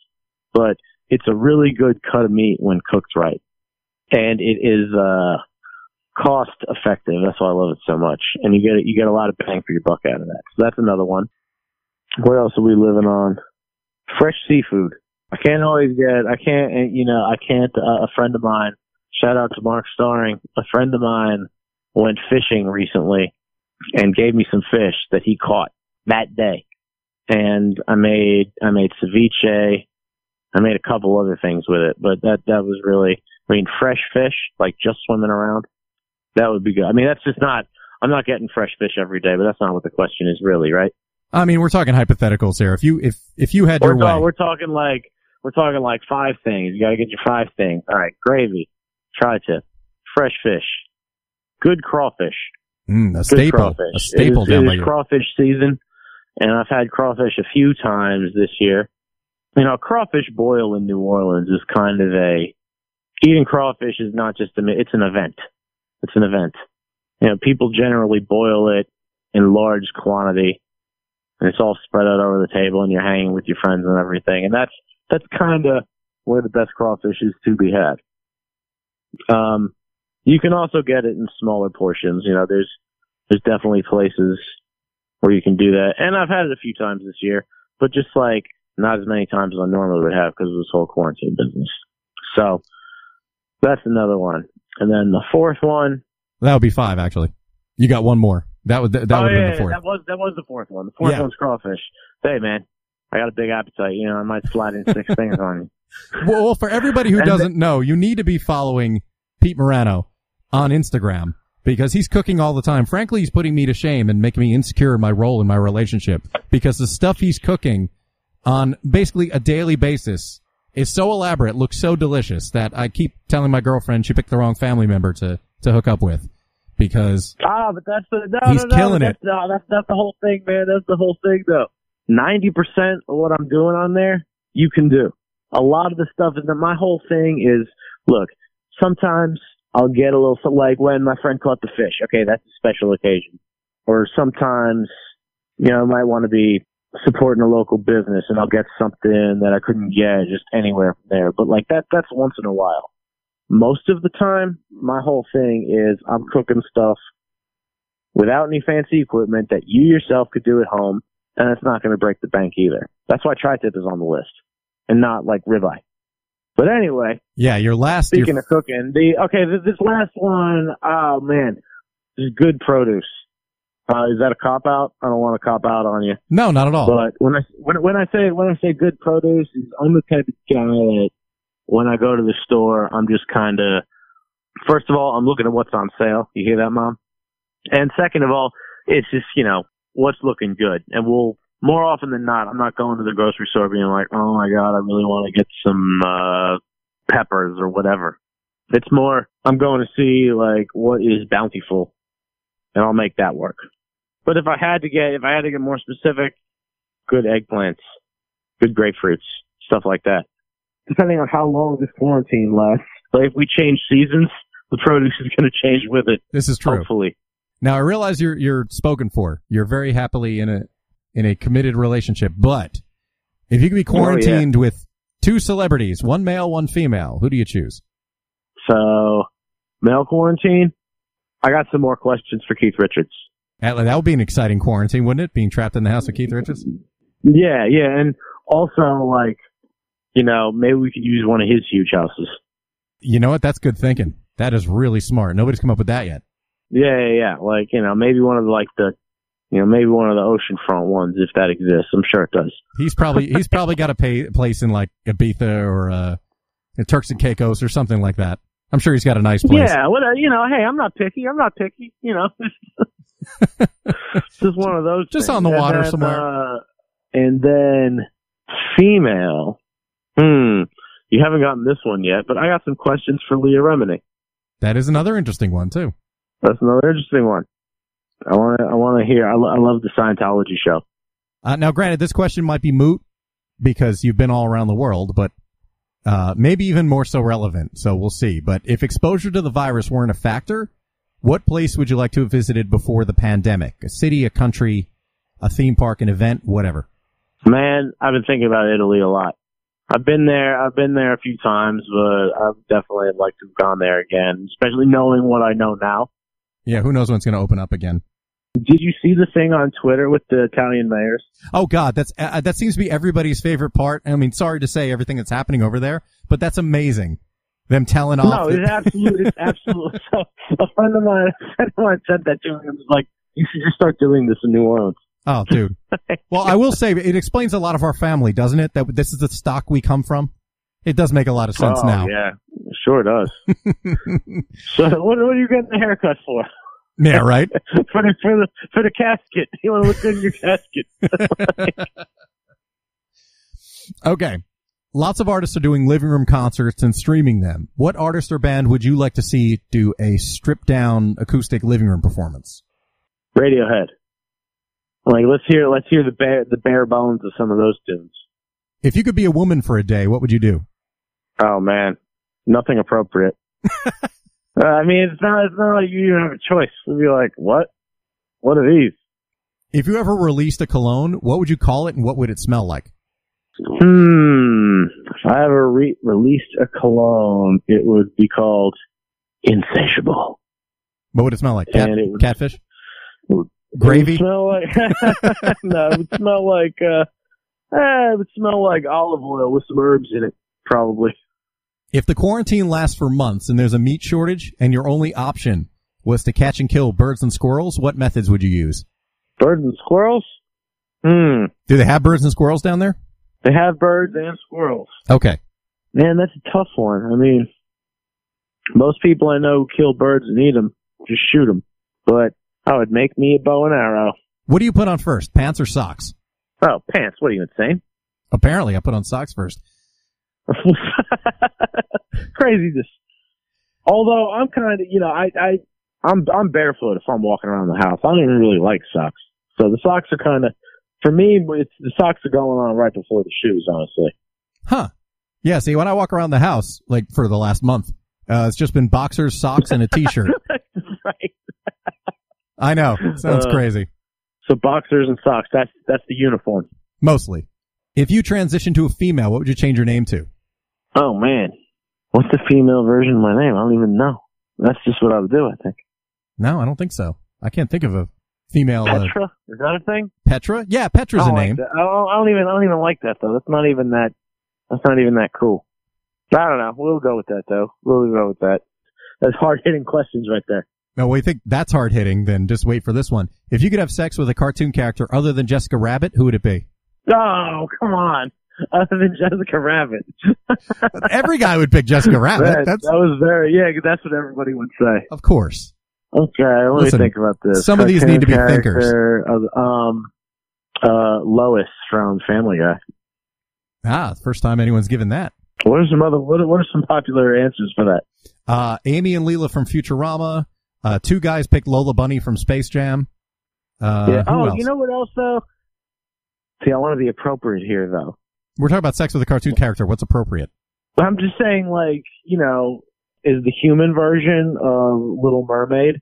But it's a really good cut of meat when cooked right. And it is, uh, cost effective. That's why I love it so much. And you get, you get a lot of bang for your buck out of that. So that's another one. What else are we living on? Fresh seafood. I can't always get, I can't, and, you know, I can't, uh, a friend of mine, shout out to Mark Starring, a friend of mine went fishing recently and gave me some fish that he caught that day. And I made, I made ceviche. I made a couple other things with it, but that, that was really, I mean, fresh fish, like just swimming around, that would be good. I mean, that's just not, I'm not getting fresh fish every day, but that's not what the question is really, right? I mean, we're talking hypotheticals here. If you if if you had We're, your ta- way, we're talking like we're talking like five things. You got to get your five things. All right, gravy, tri-tip, fresh fish, good crawfish. mm, a staple, crawfish. a staple it is, down it is crawfish season, and I've had crawfish a few times this year. You know, crawfish boil in New Orleans is kind of a eating crawfish is not just a it's an event. It's an event. You know, people generally boil it in large quantity, and it's all spread out over the table, and you're hanging with your friends and everything, and that's that's kind of where the best crawfish is to be had. Um, you can also get it in smaller portions. You know, there's there's definitely places where you can do that, and I've had it a few times this year, but just like not as many times as I normally would have because of this whole quarantine business. So that's another one, and then the fourth one. That would be five, actually. You got one more. That would that oh, would yeah, the fourth. that was that was the fourth one. The fourth Yeah. one's crawfish. Hey man, I got a big appetite. You know, I might slide in six things on you. Well, well, for everybody who doesn't know, you need to be following Pete Murano on Instagram because he's cooking all the time. Frankly, he's putting me to shame and making me insecure in my role in my relationship because the stuff he's cooking on basically a daily basis is so elaborate, looks so delicious that I keep telling my girlfriend she picked the wrong family member to, to hook up with because Ah, but that's the no, He's no, no, killing that's, No, that's not the whole thing, man. That's the whole thing, though. Ninety percent of what I'm doing on there, you can do. A lot of the stuff is that my whole thing is look. Sometimes I'll get a little so like when my friend caught the fish. Okay, that's a special occasion. Or sometimes, you know, I might want to be supporting a local business and I'll get something that I couldn't get just anywhere from there. But like that, that's once in a while. Most of the time, my whole thing is I'm cooking stuff without any fancy equipment that you yourself could do at home, and it's not going to break the bank either. That's why tri-tip is on the list, and not like ribeye. But anyway, yeah, your last, your, speaking of cooking, the okay, th- this last one, oh man, this is good produce. Uh, is that a cop out? I don't want to cop out on you, no, not at all. but when I when when I say when I say good produce, is I'm the type of guy that when I go to the store, I'm just kind of first of all, I'm looking at what's on sale. You hear that, mom? And second of all, it's just you know what's looking good, and we'll more often than not, I'm not going to the grocery store being like, oh my god, I really want to get some uh peppers or whatever. It's more, I'm going to see like what is bountiful, and I'll make that work. But if I had to get, if I had to get more specific, good eggplants, good grapefruits, stuff like that. Depending on how long this quarantine lasts, like if we change seasons, the produce is going to change with it. this is true. Hopefully. Now I realize you're you're spoken for. You're very happily in a in a committed relationship, but if you could be oh, quarantined with two celebrities, one male, one female, who do you choose? So, male quarantine. I got some more questions for Keith Richards. That that would be an exciting quarantine, wouldn't it? Being trapped in the house with Keith Richards. Yeah, yeah, and also like, you know, maybe we could use one of his huge houses. You know what? That's good thinking. That is really smart. Nobody's come up with that yet. Yeah, yeah, yeah. Like, you know, maybe one of the, like the, you know, maybe one of the oceanfront ones if that exists. I'm sure it does. He's probably he's probably got a pay, place in like Ibiza or uh, Turks and Caicos or something like that. I'm sure he's got a nice place. Yeah, well, uh, you know, hey, I'm not picky. I'm not picky. You know, just one of those. Just things. on the And water then, somewhere. Uh, and then female. Hmm. You haven't gotten this one yet, but I got some questions for Leah Remini. That is another interesting one too. That's another interesting one. I want to. I want to hear. I, lo- I love the Scientology show. Uh, now, granted, this question might be moot because you've been all around the world, but uh, maybe even more so relevant. So we'll see. But if exposure to the virus weren't a factor, what place would you like to have visited before the pandemic? A city, a country, a theme park, an event, whatever. Man, I've been thinking about Italy a lot. I've been there. I've been there a few times, but I would definitely like to have gone there again, especially knowing what I know now. Yeah, who knows when it's going to open up again? Did you see the thing on Twitter with the Italian mayors? Oh God, that's uh, that seems to be everybody's favorite part. I mean, sorry to say everything that's happening over there, but that's amazing. Them telling off. No, it's absolutely, it's absolutely. So a friend of mine, a friend of mine said that to me. and was like, "You should just start doing this in New Orleans." oh, dude. Well, I will say it explains a lot of our family, doesn't it? That this is the stock we come from. It does make a lot of sense oh, now. yeah, sure does. so, what, what are you getting the haircut for? Yeah, right. for the for the for the casket. You want to look good in your casket. Okay. Lots of artists are doing living room concerts and streaming them. What artist or band would you like to see do a stripped down acoustic living room performance? Radiohead. Like let's hear let's hear the bare the bare bones of some of those tunes. If you could be a woman for a day, what would you do? Oh man, nothing appropriate. uh, I mean, it's not it's not like you even have a choice. We'd be like, what? What are these? If you ever released a cologne, what would you call it and what would it smell like? Hmm. If I ever re- released a cologne, it would be called Insatiable. What would it smell like? Cat, And it would- catfish? would- Gravy? It would smell like no. It would smell like uh, eh, it would smell like olive oil with some herbs in it, probably. If the quarantine lasts for months and there's a meat shortage and your only option was to catch and kill birds and squirrels, what methods would you use? Birds and squirrels. Hmm. Do they have birds and squirrels down there? They have birds and squirrels. Okay. Man, that's a tough one. I mean, most people I know who kill birds and eat them, just shoot them. But I would make me a bow and arrow. What do you put on first, pants or socks? Oh, pants. What are you insane? Apparently, I put on socks first. Craziness. Although I'm kind of, you know, I, I, I'm, I'm barefoot if I'm walking around the house. I don't even really like socks. So the socks are kind of, for me, it's, the socks are going on right before the shoes, honestly. Huh. Yeah, see, when I walk around the house, like for the last month, uh, it's just been boxers, socks, and a t-shirt. right. I know. Sounds Uh, crazy. So boxers and socks. That's that's the uniform. Mostly. If you transition to a female, what would you change your name to? Oh man, what's the female version of my name? I don't even know. That's just what I would do. I think. No, I don't think so. I can't think of a female. Uh, Petra is that a thing? Petra? Yeah, Petra's a like name. that. I don't, I don't even. I don't even like that though. That's not even that. That's not even that cool. I don't know. We'll go with that though. We'll go with that. That's hard hitting questions right there. No, we think that's hard hitting. Then just wait for this one. If you could have sex with a cartoon character other than Jessica Rabbit, who would it be? Oh come on. Other than Jessica Rabbit. Every guy would pick Jessica Rabbit. that, That's that was very yeah. That's what everybody would say. of course. Okay, let Listen, me think about this. some of these need to be thinkers. of, um, uh, Lois from Family Guy. Ah, first time anyone's given that. What are some other? What are, what are some popular answers for that? Uh, Amy and Leela from Futurama. Uh, two guys picked Lola Bunny from Space Jam. Uh, yeah. Oh, else? you know what else though? See, I want to be appropriate here though. We're talking about sex with a cartoon character. What's appropriate? I'm just saying, like, you know, is the human version of Little Mermaid?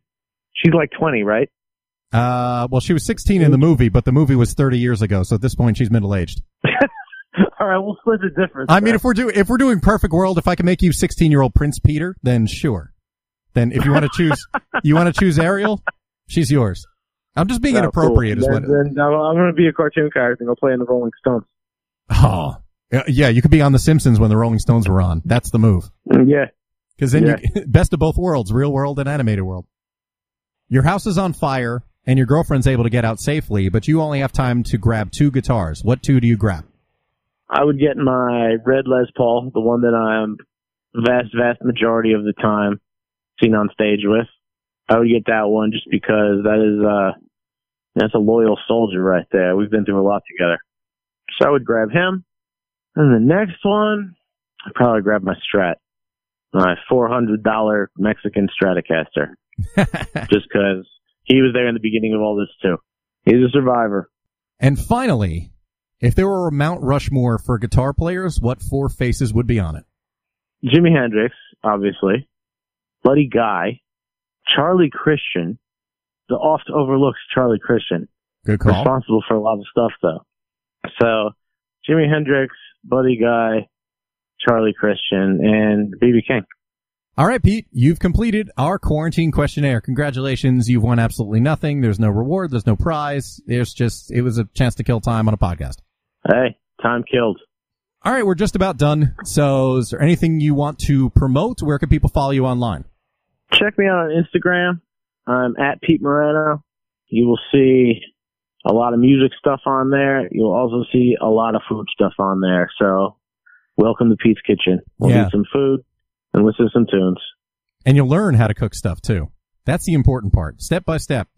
She's like 20, right? Uh, well, she was 16 in the movie, but the movie was 30 years ago, so at this point she's middle aged. All right, we'll split the difference. I mean, if we're doing if we're doing perfect world, if I can make you 16 year old Prince Peter, then sure. Then if you want to choose, you want to choose Ariel, she's yours. I'm just being Oh, inappropriate, cool. is what. Then, I'm, going to be a cartoon character and go play in the Rolling Stones. Oh, Yeah, yeah, you could be on The Simpsons when the Rolling Stones were on. That's the move. Mm, Yeah. Because then you best of both worlds, real world and animated world. Your house is on fire and your girlfriend's able to get out safely, but you only have time to grab two guitars. What two do you grab? I would get my red Les Paul, the one that I'm vast, vast majority of the time seen on stage with. I would get that one just because that is, uh, that's a loyal soldier right there. We've been through a lot together. So I would grab him. And the next one, I'd probably grab my Strat. My $400 Mexican Stratocaster. just cause he was there in the beginning of all this too. He's a survivor. And finally, if there were a Mount Rushmore for guitar players, what four faces would be on it? Jimi Hendrix, obviously, Buddy Guy, Charlie Christian, the oft overlooked Charlie Christian, Good call. responsible for a lot of stuff though. So, Jimi Hendrix, Buddy Guy, Charlie Christian, and BB King. All right, Pete, you've completed our quarantine questionnaire. Congratulations. You've won absolutely nothing. There's no reward. There's no prize. It's just, it was a chance to kill time on a podcast. Hey, time killed. All right, we're just about done. So is there anything you want to promote? Where can people follow you online? Check me out on Instagram. I'm at Pete Murano. You will see a lot of music stuff on there. You'll also see a lot of food stuff on there. So, welcome to Pete's Kitchen. We'll Yeah. eat some food and listen to some tunes. And you'll learn how to cook stuff too. That's the important part. Step by step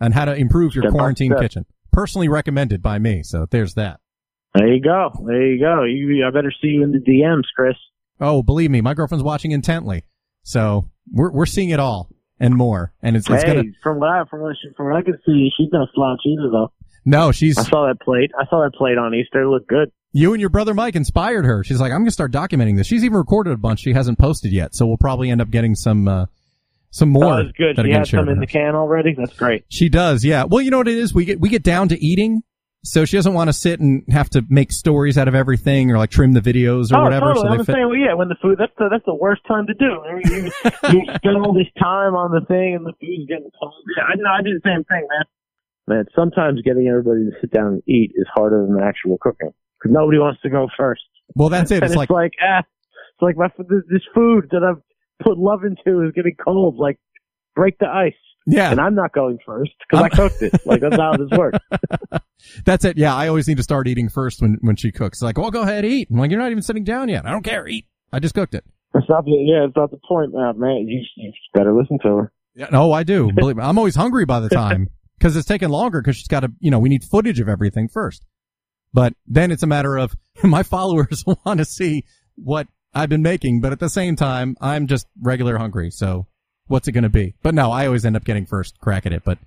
on how to improve your Step quarantine kitchen. Personally recommended by me. So there's that. There you go. There you go. You, I better see you in the DMs, Chris. Oh, believe me, my girlfriend's watching intently. So we're, we're seeing it all and more. And it's, it's hey, gonna, from what I from what, she, from what I can see, she's no slouch either, though. no, she's, I saw that plate. I saw that plate on Easter. It looked good. you and your brother Mike inspired her. She's like, I'm going to start documenting this. She's even recorded a bunch she hasn't posted yet. So we'll probably end up getting some, uh, some more. oh, that's good. that She has some in with the can already. That's great. She does, yeah. Well, you know what it is? We get, we get down to eating. So she doesn't want to sit and have to make stories out of everything or like trim the videos or oh, whatever. totally. So I'm they fit. saying, well, yeah, when the food, that's the, that's the worst time to do. You, you, you spend all this time on the thing and the food's getting cold. Yeah, I know. I do the same thing, man. Man, sometimes getting everybody to sit down and eat is harder than actual cooking because nobody wants to go first. Well, that's it. and It's it's like, like, ah, it's like my this, this food that I've put love into is getting cold. Like, break the ice. Yeah, And I'm not going first because I cooked it. Like that's how this works. that's it. Yeah. I always need to start eating first when, when she cooks. Like, well, go ahead, eat. I'm like, you're not even sitting down yet. I don't care. Eat. I just cooked it. That's not the yeah. It's not the point, man. Man, you, you better listen to her. Yeah, no, I do. Believe me, I'm always hungry by the time because it's taking longer because she's got to, you know, we need footage of everything first. But then it's a matter of my followers want to see what I've been making, but at the same time, I'm just regular hungry. So what's it going to be? But no, I always end up getting first crack at it. But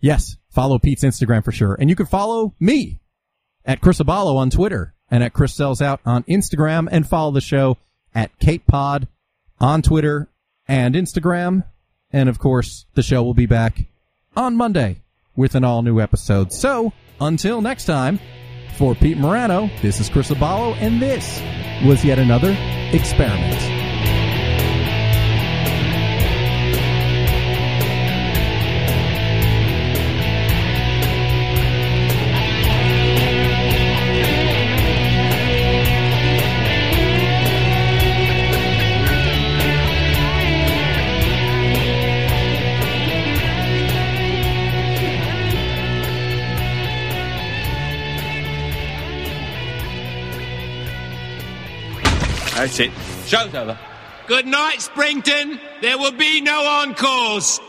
yes, follow Pete's Instagram for sure. And you can follow me at Chris Abalo on Twitter and at Chris Sells Out on Instagram and follow the show at Cape Pod on Twitter and Instagram. And of course, the show will be back on Monday with an all new episode. So until next time, for Pete Murano, this is Chris Abalo, and this was yet another experiment. It. Show's over. Good night, Springton. There will be no encores.